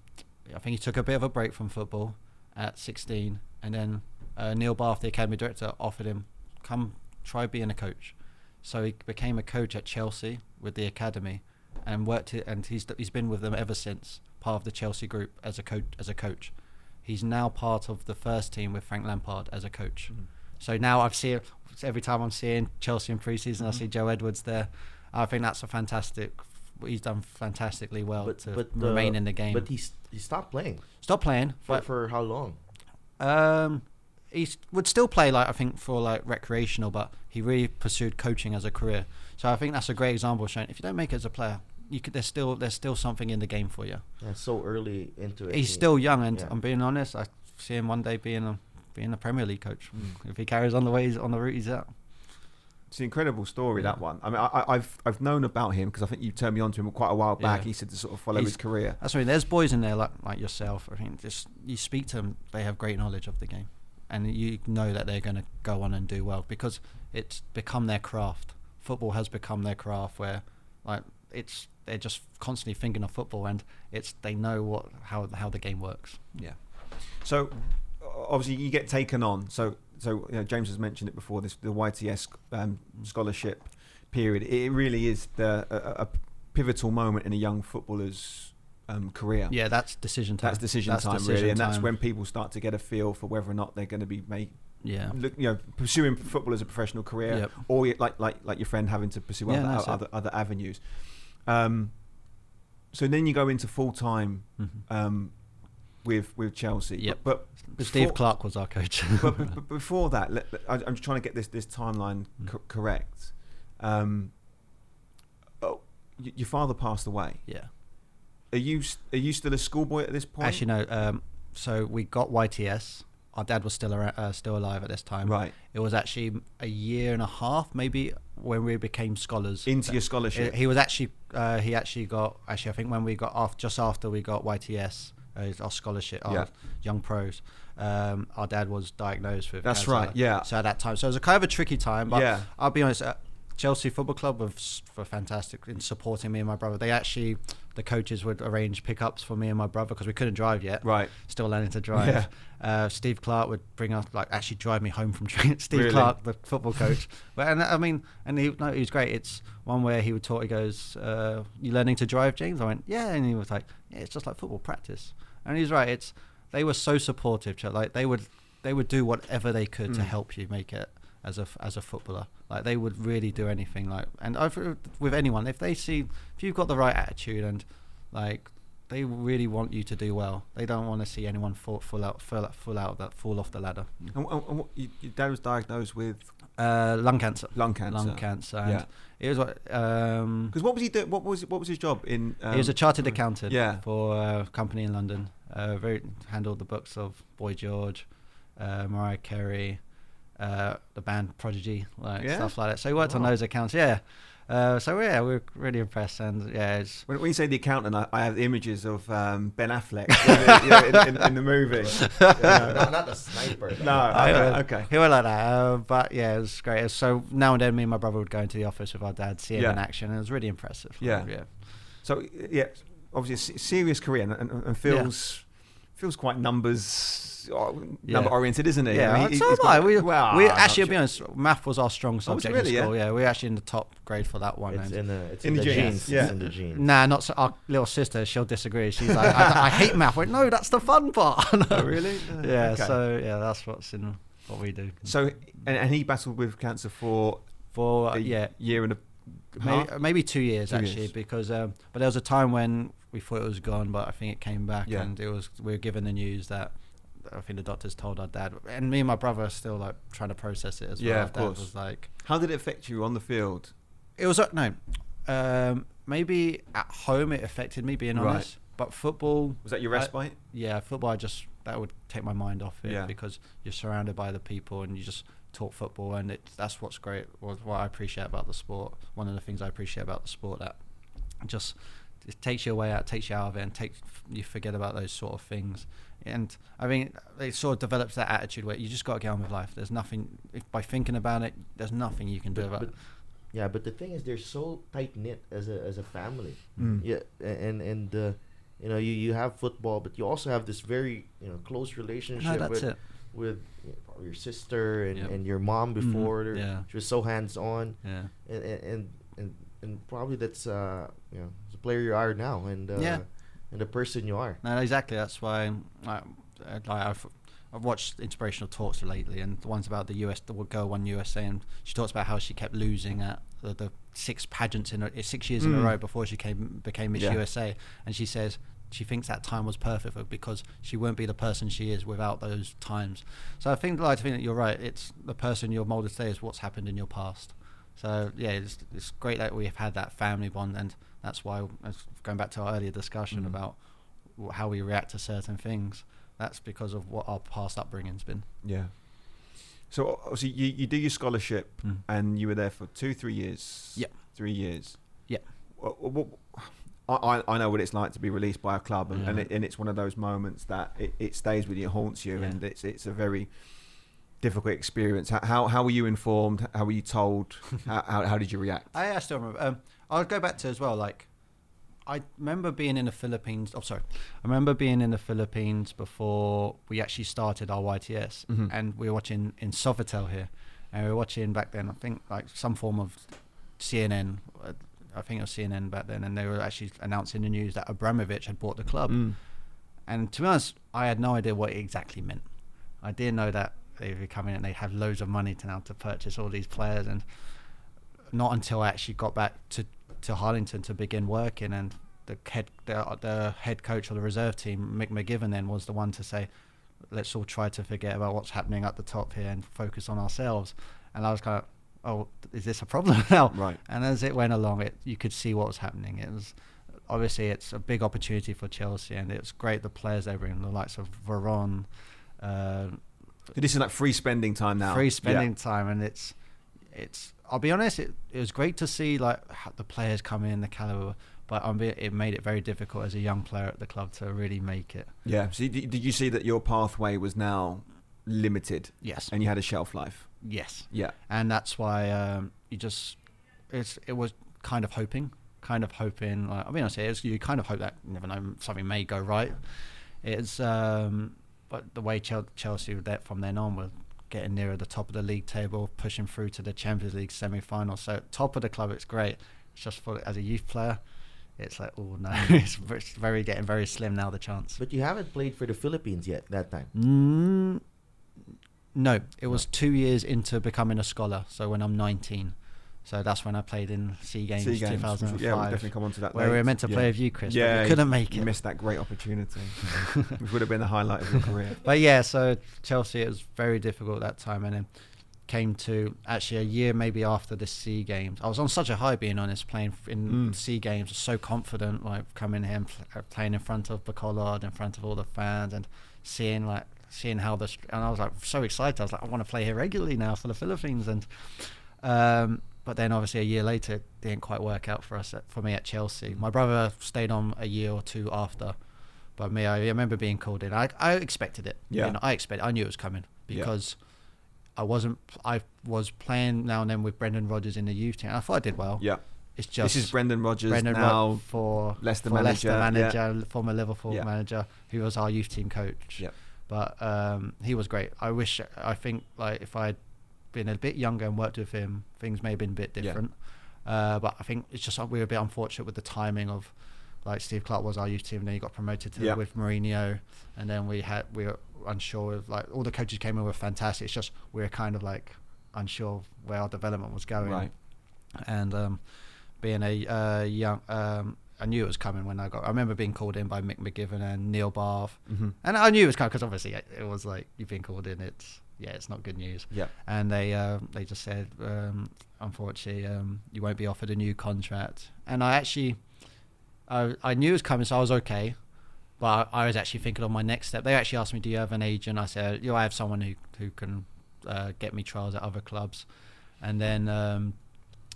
I think he took a bit of a break from football at 16, and then uh, Neil Bath, the academy director, offered him come try being a coach. So he became a coach at Chelsea with the academy, and worked it, and he's he's been with them ever since, part of the Chelsea group as a coach. As a coach, he's now part of the first team with Frank Lampard as a coach. Mm. So now I've seen every time I'm seeing Chelsea in pre-season, I Mhm. see Joe Edwards there. I think that's a fantastic. He's done fantastically well But to but remain uh, in the game. But he he stopped playing Stop playing, for but for how long? um, he would still play like I think for like recreational, but he really pursued coaching as a career. So I think that's a great example of showing if you don't make it as a player, you could there's still there's still something in the game for you. Yeah, so early into it. He's he- still young, and yeah. I'm being honest. I see him one day being a being a Premier League coach Mm. if he carries on the way he's on the route he's at. It's an incredible story Yeah. that one. I mean, I, I- I've I've known about him because I think you turned me on to him quite a while back. Yeah. He said to sort of follow He's- his career. That's right. There's boys in there like like yourself. I think just you speak to them, they have great knowledge of the game, and you know that they're going to go on and do well because it's become their craft. Football has become their craft, where like it's they're just constantly thinking of football, and it's they know what how how the game works. Yeah. So obviously you get taken on. So so you know, James has mentioned it before. This the YTS um, scholarship period. It really is the a, a pivotal moment in a young footballer's um, career. Yeah, that's decision time. That's decision That's time, decision really, and that's when people start to get a feel for whether or not they're going to be make, yeah. look, you know, pursuing football as a professional career, Yep. or like like like your friend having to pursue Yeah, other, other other avenues. Um, so then you go into full time Mhm. um, with with Chelsea. Yep. But, but Steve before- Clarke was our coach. but, but, but before that, I, I'm just trying to get this this timeline Mm. co- correct. Um, oh, y- your father passed away. yeah. Are you are you still a schoolboy at this point? Actually, no. Um, so we got YTS. Our dad was still ar- uh, still alive at this time. right It was actually a year and a half, maybe, when we became scholars. into your He- scholarship. He was actually uh, he actually got actually I think when we got off just after we got YTS, uh, our scholarship, our Yeah. young pros. Um, our dad was diagnosed with. That's cancer. right, yeah. So at that time, so it was a kind of a tricky time. But Yeah. I'll be honest. Uh, Chelsea Football Club was were fantastic in supporting me and my brother. They actually, the coaches would arrange pickups for me and my brother because we couldn't drive yet right. still learning to drive. Yeah. Uh, Steve Clarke would bring us like actually drive me home from training. Steve Really? Clarke, the football coach, but and I mean, and he no, he was great. It's one where he would talk. He goes, uh, "You learning to drive, James?" I went, "Yeah," and he was like, "Yeah, it's just like football practice." And he's right. It's they were so supportive. Like they would they would do whatever they could to Mm. help you make it as a as a footballer. Like they would really do anything. Like and I've, with anyone, if they see if you've got the right attitude and like they really want you to do well. They don't want to see anyone fall, fall out, fall, out- fall out that fall off the ladder. And, and, and what, you, your dad was diagnosed with Uh, lung cancer. lung cancer. Lung cancer. And Yeah. It was what. Um, Because what was he? What was what was his job in? Um, he was a chartered accountant yeah. for a company in London. Uh, very handled the books of Boy George, uh, Mariah Carey, uh, the band Prodigy, like Yeah? stuff like that. So he worked on those accounts. Yeah. Uh, so yeah, we are really impressed, and yeah, it's When, when you say the accountant, I, I have the images of um, Ben Affleck you know, in, in, in the movie. not, not the sniper. though. No, okay, would- okay. He went like that, uh, but yeah, it was great. So now and then, me and my brother would go into the office with our dad, see him Yeah. in action, and it was really impressive. Yeah. yeah. So yeah, obviously a serious career and, and, and feels feels quite numbers Yeah. Number oriented, isn't he? Yeah, I mean, he- so he's am I. We, well, we actually, not to be honest, math was our strong subject really, in yeah? school. Yeah? we were actually in the top grade for that one. It's and- in the it's In in, the the genes, genes. yeah. It's in the genes. Nah, not so, our little sister. She'll disagree. She's like, I, I hate math. I went, no, that's the fun part. Oh, really? Uh, yeah. okay. So yeah, that's what's in what we do. So and, and he battled with cancer for For uh, a yeah, year and a maybe, half? maybe two years Two actually, years. because um, but there was a time when we thought it was gone, but I think it came back, Yeah. and it was we were given the news that. I think the doctors told our dad, and me and my brother are still like trying to process it as well. Yeah, of course. Was like, How did it affect you on the field? It was uh, no, um, maybe at home it affected me being Right. honest, but football Was that your I- respite? yeah, football. I just that would take my mind off it Yeah. because you're surrounded by the people and you just talk football, and it that's what's great. What, what I appreciate about the sport. One of the things I appreciate about the sport that just it takes you away out, takes you out of it, and takes you forget about those sort of things. And I mean, it sort of develops that attitude where you just got to get on with life. There's nothing if by thinking about it, there's nothing you can do But- about but- it. Yeah, but the thing is, they're so tight knit as a as a family. Mm. Yeah, and and uh, you know, you you have football, but you also have this very you know close relationship No, with it. with you know, your sister and, Yep. and your mom before. Mhm, yeah. She was so hands on, Yeah. and and and and, and probably that's uh you know the player you are now, and uh, Yeah. And the person you are. No, exactly. That's why I, I, I've I've watched inspirational talks lately, and the ones about the US, the girl won USA, and she talks about how she kept losing at the, the six pageants in a, six years in a Mm. row before she came became Miss Yeah. USA, and she says she thinks that time was perfect for because she won't be the person she is without those times. So I think like I think that you're right. It's the person you're molded today is what's happened in your past. So yeah, it's, it's great that we've had that family bond, and that's why going back to our earlier discussion Mm. about how we react to certain things. That's because of what our past upbringing's been. Yeah. So obviously you, you do your scholarship Mm. and you were there for two, three years. Yeah. Three years. Yeah. What, what, I, I know what it's like to be released by a club, and, and, it, and it's one of those moments that it, it stays with you, haunts you, Yeah. and it's it's a very difficult experience. How how, how were you informed? How were you told? how, how how did you react? I, I still remember. Um, I'll go back to as well. Like, I remember being in the Philippines. Oh, sorry. I remember being in the Philippines before we actually started our YTS, Mhm. and we were watching in Sofitel here, and we were watching back then. I think like some form of CNN. uh, I think it was CNN back then, and they were actually announcing the news that Abramovich had bought the club. Mm. And to be honest, I had no idea what it exactly meant. I didn't know that they were coming and they have loads of money to now to purchase all these players, and not until I actually got back to to Harlington to begin working, and the head the, the head coach of the reserve team, Mick McGiven, then was the one to say, "Let's all try to forget about what's happening at the top here and focus on ourselves." And I was kind of, "Oh, is this a problem now?" Right. And as it went along, it you could see what was happening. It was obviously it's a big opportunity for Chelsea, and it's great the players they bring, the likes of Veron, uh, this is like free spending time now. free Yeah. spending time, and it's it's. I'll be honest, it, it was great to see like the players come in, the caliber, but I'm be, it made it very difficult as a young player at the club to really make it. Yeah. So did, did you see that your pathway was now limited Yes, and you had a shelf life? yes, Yeah. and that's why um, you just it's it was kind of hoping, kind of hoping. Like, I mean, I say it's, you kind of hope that never know something may go right. It's um, but the way Chelsea, Chelsea that from then on were getting nearer the top of the league table, pushing through to the Champions League semi-final. So top of the club, it's great. It's just for as a youth player, it's like oh no, it's very getting very slim now. The chance. But you haven't played for the Philippines yet that time. Mm, no, it was two years into becoming a scholar. So when I'm 19, so that's when I played in Sea Games, Sea Games, 2005. Yeah, we'll definitely come on to that. where we were meant to play Yeah. with you, Chris, Yeah, but we couldn't make You it. missed that great opportunity, which would have been the highlight of your career. But yeah, so Chelsea, it was very difficult that time, and then came to actually a year maybe after the Sea Games. I was on such a high, being honest, playing in Mm. Sea Games, so confident, like coming here and pl- uh, playing in front of Bacolod, in front of all the fans, and seeing like seeing how this, and I was like so excited. I was like, I want to play here regularly now for the Philippines, and um, but then obviously a year later, it didn't quite work out for us at, for me at Chelsea. My brother stayed on a year or two after, but me, I remember being called in. I I expected it. Yeah. You know, I expected. I knew it was coming Yeah. because. I wasn't. I was playing now and then with Brendan Rodgers in the youth team. I thought I did well. Yeah. It's just this is Brendan Rodgers Brendan now. Rod- for Leicester for manager, Leicester yeah. former Liverpool Yeah. manager, who was our youth team coach. Yep. But um, he was great. I wish. I think like if I'd been a bit younger and worked with him, things may have been a bit Yeah. different. Uh, but I think it's just like we were a bit unfortunate with the timing of. Like Steve Clarke was our youth team, and then he got promoted to Yeah. with Mourinho, and then we had we were unsure of like all the coaches came in were fantastic. It's just we were kind of like unsure of where our development was going Right. and um, being a uh, young, um, I knew it was coming when I got. I remember being called in by Mick McGiven and Neil Bath, hmm and I knew it was coming because obviously it, it was like you've been called in. It's yeah, it's not good news. Yeah. And they uh, they just said, um, unfortunately, um, you won't be offered a new contract. And I actually, I I knew it was coming, so I was okay. But I, I was actually thinking of my next step. They actually asked me, "Do you have an agent?" I said, "Yeah, I have someone who who can uh, get me trials at other clubs." And then um,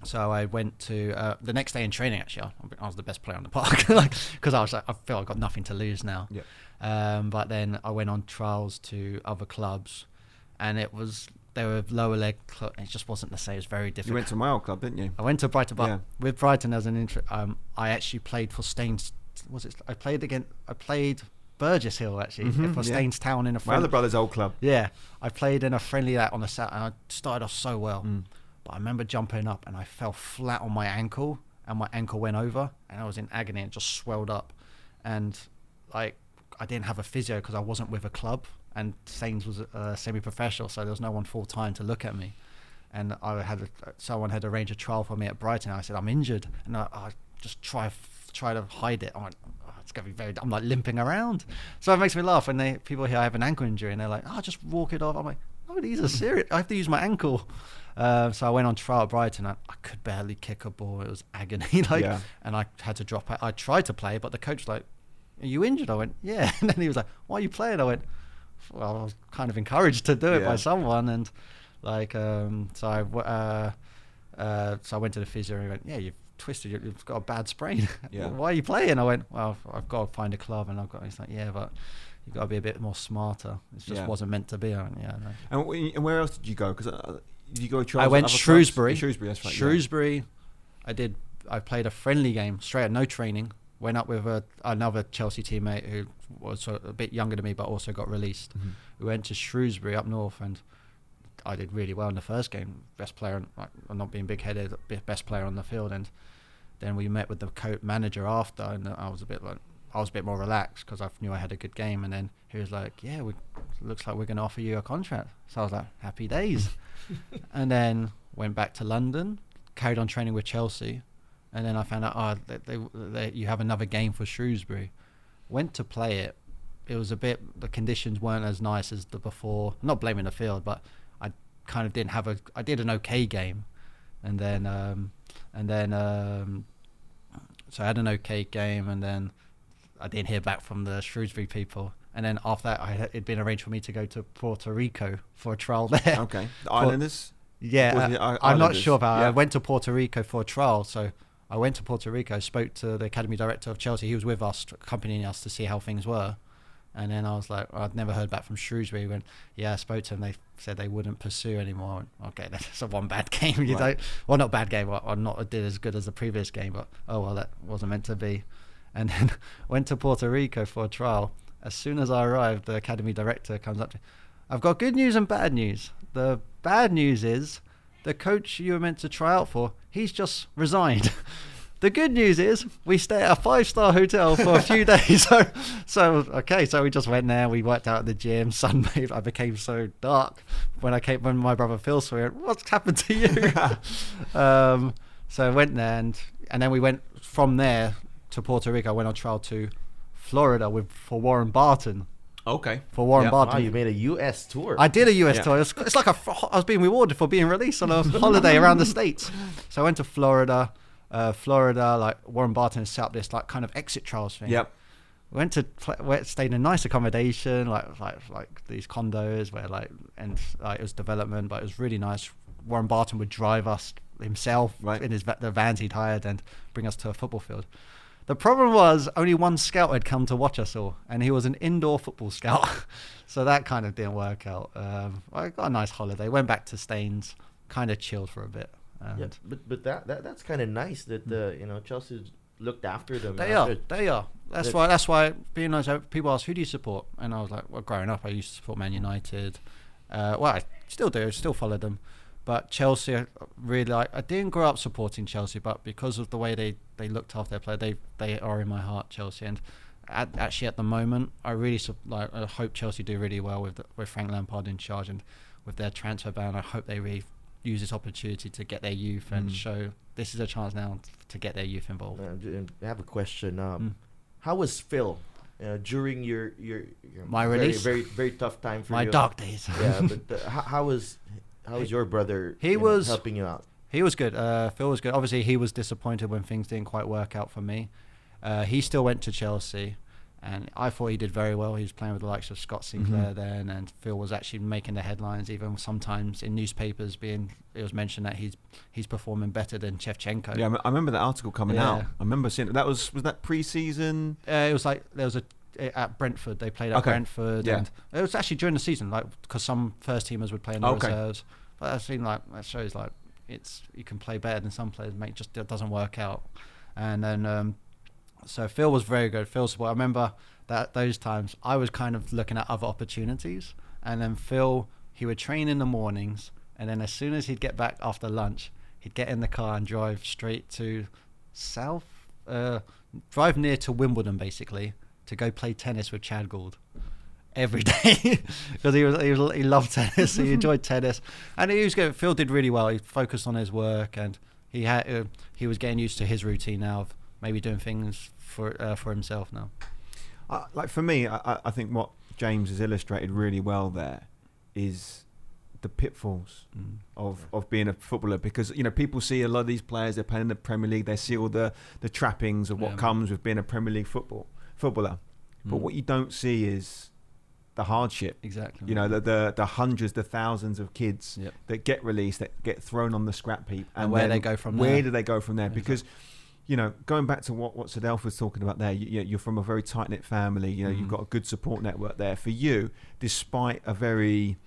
so I went to uh, the next day in training. Actually, I, was the best player on the park, like because I was like, I feel I've got nothing to lose now. Yeah. Um, but then I went on trials to other clubs, and it was they were lower leg. Cl- it just wasn't the same. It was very difficult. You went to my old club, didn't you? I went to Brighton, but Yeah. with Brighton as an intro, um, I actually played for Staines. Was it? I played again. I played Burgess Hill actually Mhm, for yeah. Staines Town in a My other brother's old club. Yeah, I played in a friendly that on the Sat, and I started off so well. Mm. But I remember jumping up and I fell flat on my ankle, and my ankle went over, and I was in agony and just swelled up, and like I didn't have a physio because I wasn't with a club, and Staines was uh, semi-professional, so there was no one full time to look at me, and I had a, someone had arranged a trial for me at Brighton. I said I'm injured, and I, I just try try to hide it. I went. "Oh, it's gonna be very. I'm like limping around, so it makes me laugh when they people hear I have an ankle injury and they're like, "Oh, just walk it off." I'm like, "Oh, these are serious. I have to use my ankle." Uh, so I went on trial at Brighton. I, I could barely kick a ball. It was agony, like, Yeah. and I had to drop out. I tried to play, but the coach was like, "Are you injured?" I went, "Yeah," and then he was like, "Why are you playing?" I went, "Well, I was kind of encouraged to do it Yeah. by someone," and like, um, so I, uh, uh, so I went to the physio and he went, "Yeah, you've twisted. you- You've got a bad sprain. Yeah. Why are you playing?" I went, "Well, I've got to find a club," and I've got. He's like, "Yeah, but." you've got to be a bit more smarter. It just Yeah. wasn't meant to be. I went, yeah, no. And, and where else did you go? Because uh, did you go to? I went? Shrewsbury. Shrewsbury, that's right. yeah. Shrewsbury. I did. I played a friendly game straight at no training. Went up with a, another Chelsea teammate who was sort of a bit younger than me, but also got released. Mhm. We went to Shrewsbury up north, and I did really well in the first game. Best player, like, I'm not being big headed, best player on the field. And then we met with the coach manager after, and I was a bit like, I was a bit more relaxed because I knew I had a good game. And then he was like, "Yeah, we looks like we're going to offer you a contract." So I was like, "Happy days." and then went back to London, carried on training with Chelsea, and then I found out, oh, they, they, they, you have another game for Shrewsbury. Went to play it. It was a bit. The conditions weren't as nice as the before. I'm not blaming the field, but I kind of didn't have a. I did an okay game, and then um, and then um, so I had an okay game, and then I didn't hear back from the Shrewsbury people. And then after that, I it'd been arranged for me to go to Puerto Rico for a trial there. Okay. The Islanders? Yeah, uh, I'm not sure about. it. I went to Puerto Rico for a trial, so I went to Puerto Rico, spoke to the academy director of Chelsea. He was with us, accompanying us to see how things were. And then I was like, I'd never heard back from Shrewsbury. When yeah, I spoke to them, they said they wouldn't pursue anymore. Went, okay, that's a one bad game. You Right. don't, well, not bad game. I'm not did as good as the previous game, but oh well, that wasn't meant to be. And then went to Puerto Rico for a trial. As soon as I arrived, the academy director comes up to me. I've got good news and bad news. The bad news is the coach you were meant to try out for, he's just resigned. The good news is we stay at a five star hotel for a few days. So, so okay, so we just went there. We worked out at the gym. Sunbathed. I became so dark when I came. When my brother Phil saw it, what's happened to you? um, so I went there, and and then we went from there to Puerto Rico. I went on trial to Florida with for Warren Barton. Okay. For Warren Yeah. Barton, Wow, you made a U.S. tour. I did a US Yeah. tour. It's, it's like a, I was being rewarded for being released on a holiday around the states. So I went to Florida. Uh, Florida, like Warren Barton set up this like kind of exit trials thing. Yep. went to pl- went, stayed in a nice accommodation, like like like these condos where like and like it was development, but it was really nice. Warren Barton would drive us himself Right. in his the vans he'd hired and bring us to a football field. The problem was only one scout had come to watch us all, and he was an indoor football scout, so that kind of didn't work out. Um, I got a nice holiday, went back to Staines, kind of chilled for a bit. And Yeah, but but that, that that's kind of nice that uh, you know Chelsea looked after them. They after- are. They are. That's why. That's why. Being nice. People ask, "Who do you support?" And I was like, "Well, growing up, I used to support Man United. Uh, well, I still do. I still follow them. But Chelsea, I really like. I didn't grow up supporting Chelsea, but because of the way they, they looked after their player, they they are in my heart, Chelsea. And at, actually, at the moment, I really like. I hope Chelsea do really well with the, with Frank Lampard in charge and with their transfer ban. I hope they really use this opportunity to get their youth and Mm. show this is a chance now to get their youth involved. Uh, I have a question. Um, Mm. How was Phil uh, during your your, your My very, release? Very very tough time for My you. dark days. yeah, but uh, how, how was how was your brother? He you know, was- helping you out. He was good. Uh, Phil was good. Obviously, he was disappointed when things didn't quite work out for me. Uh, he still went to Chelsea, and I thought he did very well. He was playing with the likes of Scott Sinclair Mhm. then, and Phil was actually making the headlines. Even sometimes in newspapers, being it was mentioned that he's he's performing better than Shevchenko. Yeah, I m- I remember that article coming Yeah. out. I remember seeing that was was that pre-season. Uh, it was like there was a at Brentford. They played at Okay. Brentford, Yeah. and it was actually during the season, like because some first teamers would play in the Okay. reserves. But that seemed like that shows like it's you can play better than some players. Mate, just it doesn't work out. And then um, so Phil was very good. Phil support. I remember that those times I was kind of looking at other opportunities, and then Phil he would train in the mornings, and then as soon as he'd get back after lunch, he'd get in the car and drive straight to South, uh, drive near to Wimbledon basically to go play tennis with Chad Gould every day because he was, he was he loved tennis. he enjoyed tennis, and he was good. Phil did really well. He focused on his work, and he had uh, he was getting used to his routine now of maybe doing things for uh, for himself now. Uh, like for me, I, I- I think what James has illustrated really well there is the pitfalls Mm. of, of being a footballer because you know people see a lot of these players they're playing in the Premier League they see all the, the trappings of what Yeah. comes with being a Premier League football footballer but Mm. what you don't see is the hardship Exactly. you know the, the the hundreds the thousands of kids Yep. that get released that get thrown on the scrap heap And where then they go from where there. Where do they go from there Exactly. because you know, going back to what what Cedelf was talking about there, you, you're from a very tight knit family. You know, you've Mhm. got a good support network there. For you, despite a very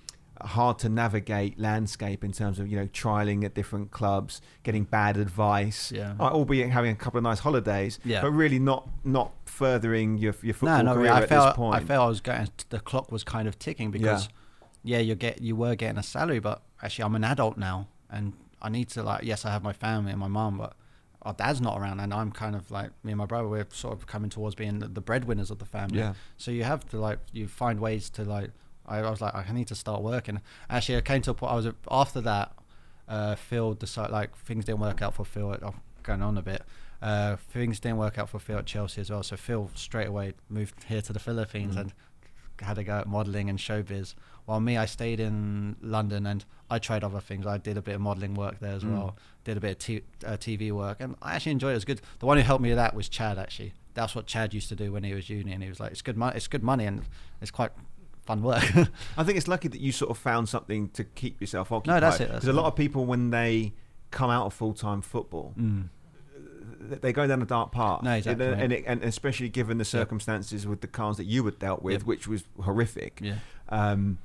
hard to navigate landscape in terms of you know trialing at different clubs, getting bad advice, Yeah. uh, albeit having a couple of nice holidays, Yeah. but really not not furthering your your football no, no, career I at felt this point. I felt I was going. The clock was kind of ticking because, yeah, you get you were getting a salary, but actually I'm an adult now, and I need to like. Yes, I have my family and my mum, but our dad's not around, and I'm kind of like me and my brother. We're sort of coming towards being the, the breadwinners of the family. Yeah. So you have to like you find ways to like. I, I was like I need to start working. Actually, I came to a point. I was after that. Uh, Phil decided like things didn't work out for Phil. I'm going on a bit. Uh, things didn't work out for Phil at Chelsea as well. So Phil straight away moved here to the Philippines Mm. and had a go at modelling and showbiz. While me, I stayed in London and I tried other things. I did a bit of modelling work there as Mm. well. Did a bit of t- uh, TV work, and I actually enjoyed it. It was good. The one who helped me with that was Chad. Actually, that's what Chad used to do when he was uni, and he was like, "It's good money. It's good money, and it's quite fun work." I think it's lucky that you sort of found something to keep yourself occupied. No, that's it, Because a lot of people, when they come out of full time football, mm. they go down a dark path. No, exactly, And, and, it, and especially given the circumstances with the cars that you had dealt with, which was horrific. Yeah. Um,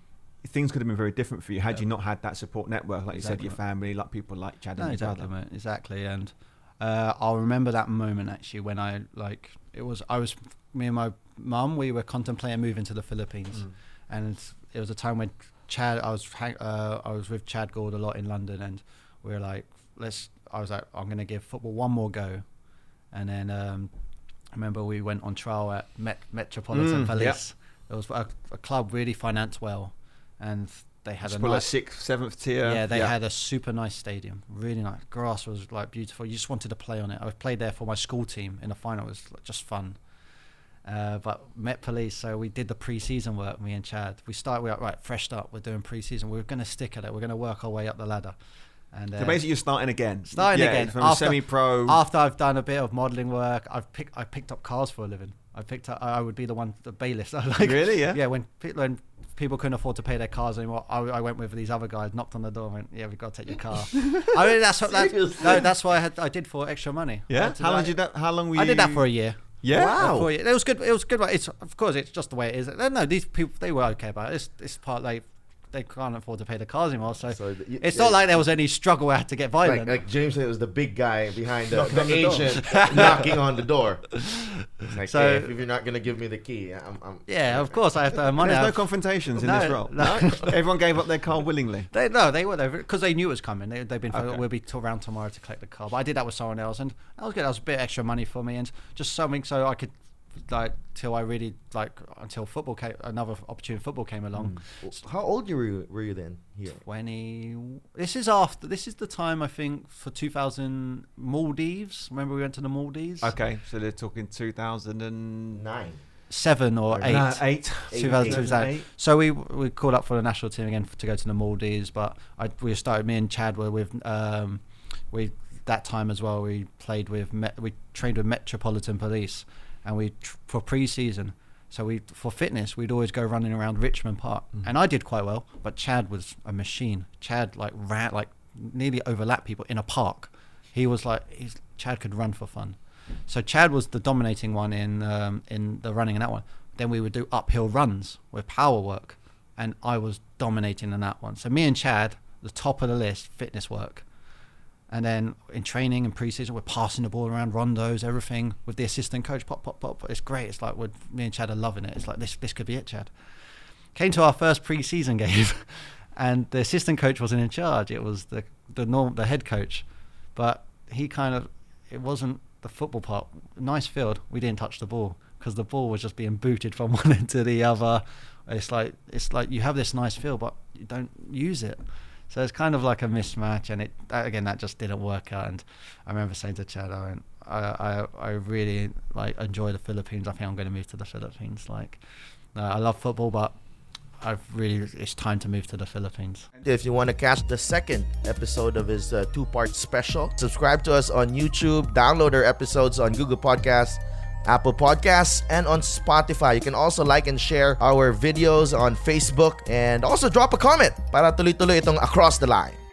things could have been very different for you had Yeah. you not had that support network, like you said, your family, like people like Chad No, and exactly, mate. Exactly, and uh, I'll remember that moment actually when I like it was I was me and my mum we were contemplating moving to the Philippines, Mm. And it was a time when Chad I was hang, uh, I was with Chad Gould a lot in London, and we were like let's I was like I'm gonna give football one more go, and then um, I remember we went on trial at Met, Metropolitan Mm, Police. It was a, a club really financed well, and they had It's a like nice, sixth, seventh tier. yeah, they had a super nice stadium, really nice. Grass was like beautiful. You just wanted to play on it. I played there for my school team in the final. It was like, just fun. Uh, but Met Police, so we did the pre-season work. Me and Chad, we start, We were right, freshed up. We're doing pre-season. We're going to stick at it. We're going to work our way up the ladder. And uh, So basically, you're starting again. Starting Yeah, again. from After- semi-pro. after I've done a bit of modelling work, I've picked I picked up cars for a living. I picked up. I would be the one, the bailiff. like, Really? Yeah? Yeah. When people when people couldn't afford to pay their cars anymore, I, I went with these other guys, knocked on the door, and went, "Yeah, we've got to take your car." I mean, that's what that, no, that's why I had I did for extra money. Yeah. How long did that? How long were you? I did that for a year. Yeah. Wow. For. It was good. It was good. It's of course it's just the way it is. No, no, these people they were okay about it. It's it's part like they can't afford to pay the cars anymore, so, So the- it's yeah. not like there was any struggle I had to get violent. Like, like James said, it was the big guy behind the, the the agent knocking on the door. Like, So- hey, if you're not gonna give me the key, I'm. I'm yeah, of course I have to earn money. There's no I've- confrontations in No, this role. no. Everyone gave up their car willingly. They no, they were there because they knew it was coming. They they've been Okay. we'll be t- around tomorrow to collect the car. But I did that with someone else, and that was good. That was a bit extra money for me, and just something so I could like till I really like until football came another opportunity football came along. How old were you, were you then here? Twenty. This is after. This is the time I think for 2000 Maldives. Remember we went to the Maldives. Okay, so they're talking two thousand and nine. Seven or eight. No, eight. Eight. 2000, Eight. 2000. So we we called up for the national team again f- to go to the Maldives, but I we started. Me and Chad were with um, we that time as well. We played with we trained with Metropolitan Police, and we tr- for pre-season. So we for fitness we'd always go running around Richmond Park, and I did quite well. But Chad was a machine. Chad like ran like nearly overlapped people in a park. He was like he's, Chad could run for fun. So Chad was the dominating one in um, in the running in that one. Then we would do uphill runs with power work, and I was dominating in that one. So me and Chad, the top of the list, fitness work. And then in training and preseason, we're passing the ball around rondos, everything with the assistant coach. Pop, pop, pop. It's great. It's like me and Chad are loving it. It's like this. This could be it, Chad. Came to our first preseason game, and the assistant coach wasn't in charge. It was the the norm, the head coach, but he kind of it wasn't the football part. Nice field. We didn't touch the ball because the ball was just being booted from one end to the other. It's like it's like you have this nice field, but you don't use it. So it's kind of like a mismatch, and it that, again that just didn't work out. And I remember saying to Chad, I I, I really like enjoy the Philippines. I think I'm going to move to the Philippines. Like, uh, I love football, but I've really it's time to move to the Philippines. If you want to catch the second episode of his uh, two-part special, subscribe to us on YouTube. Download our episodes on Google Podcasts, Apple Podcasts, and on Spotify. You can also like and share our videos on Facebook and also drop a comment para tuloy-tuloy itong Across the Line.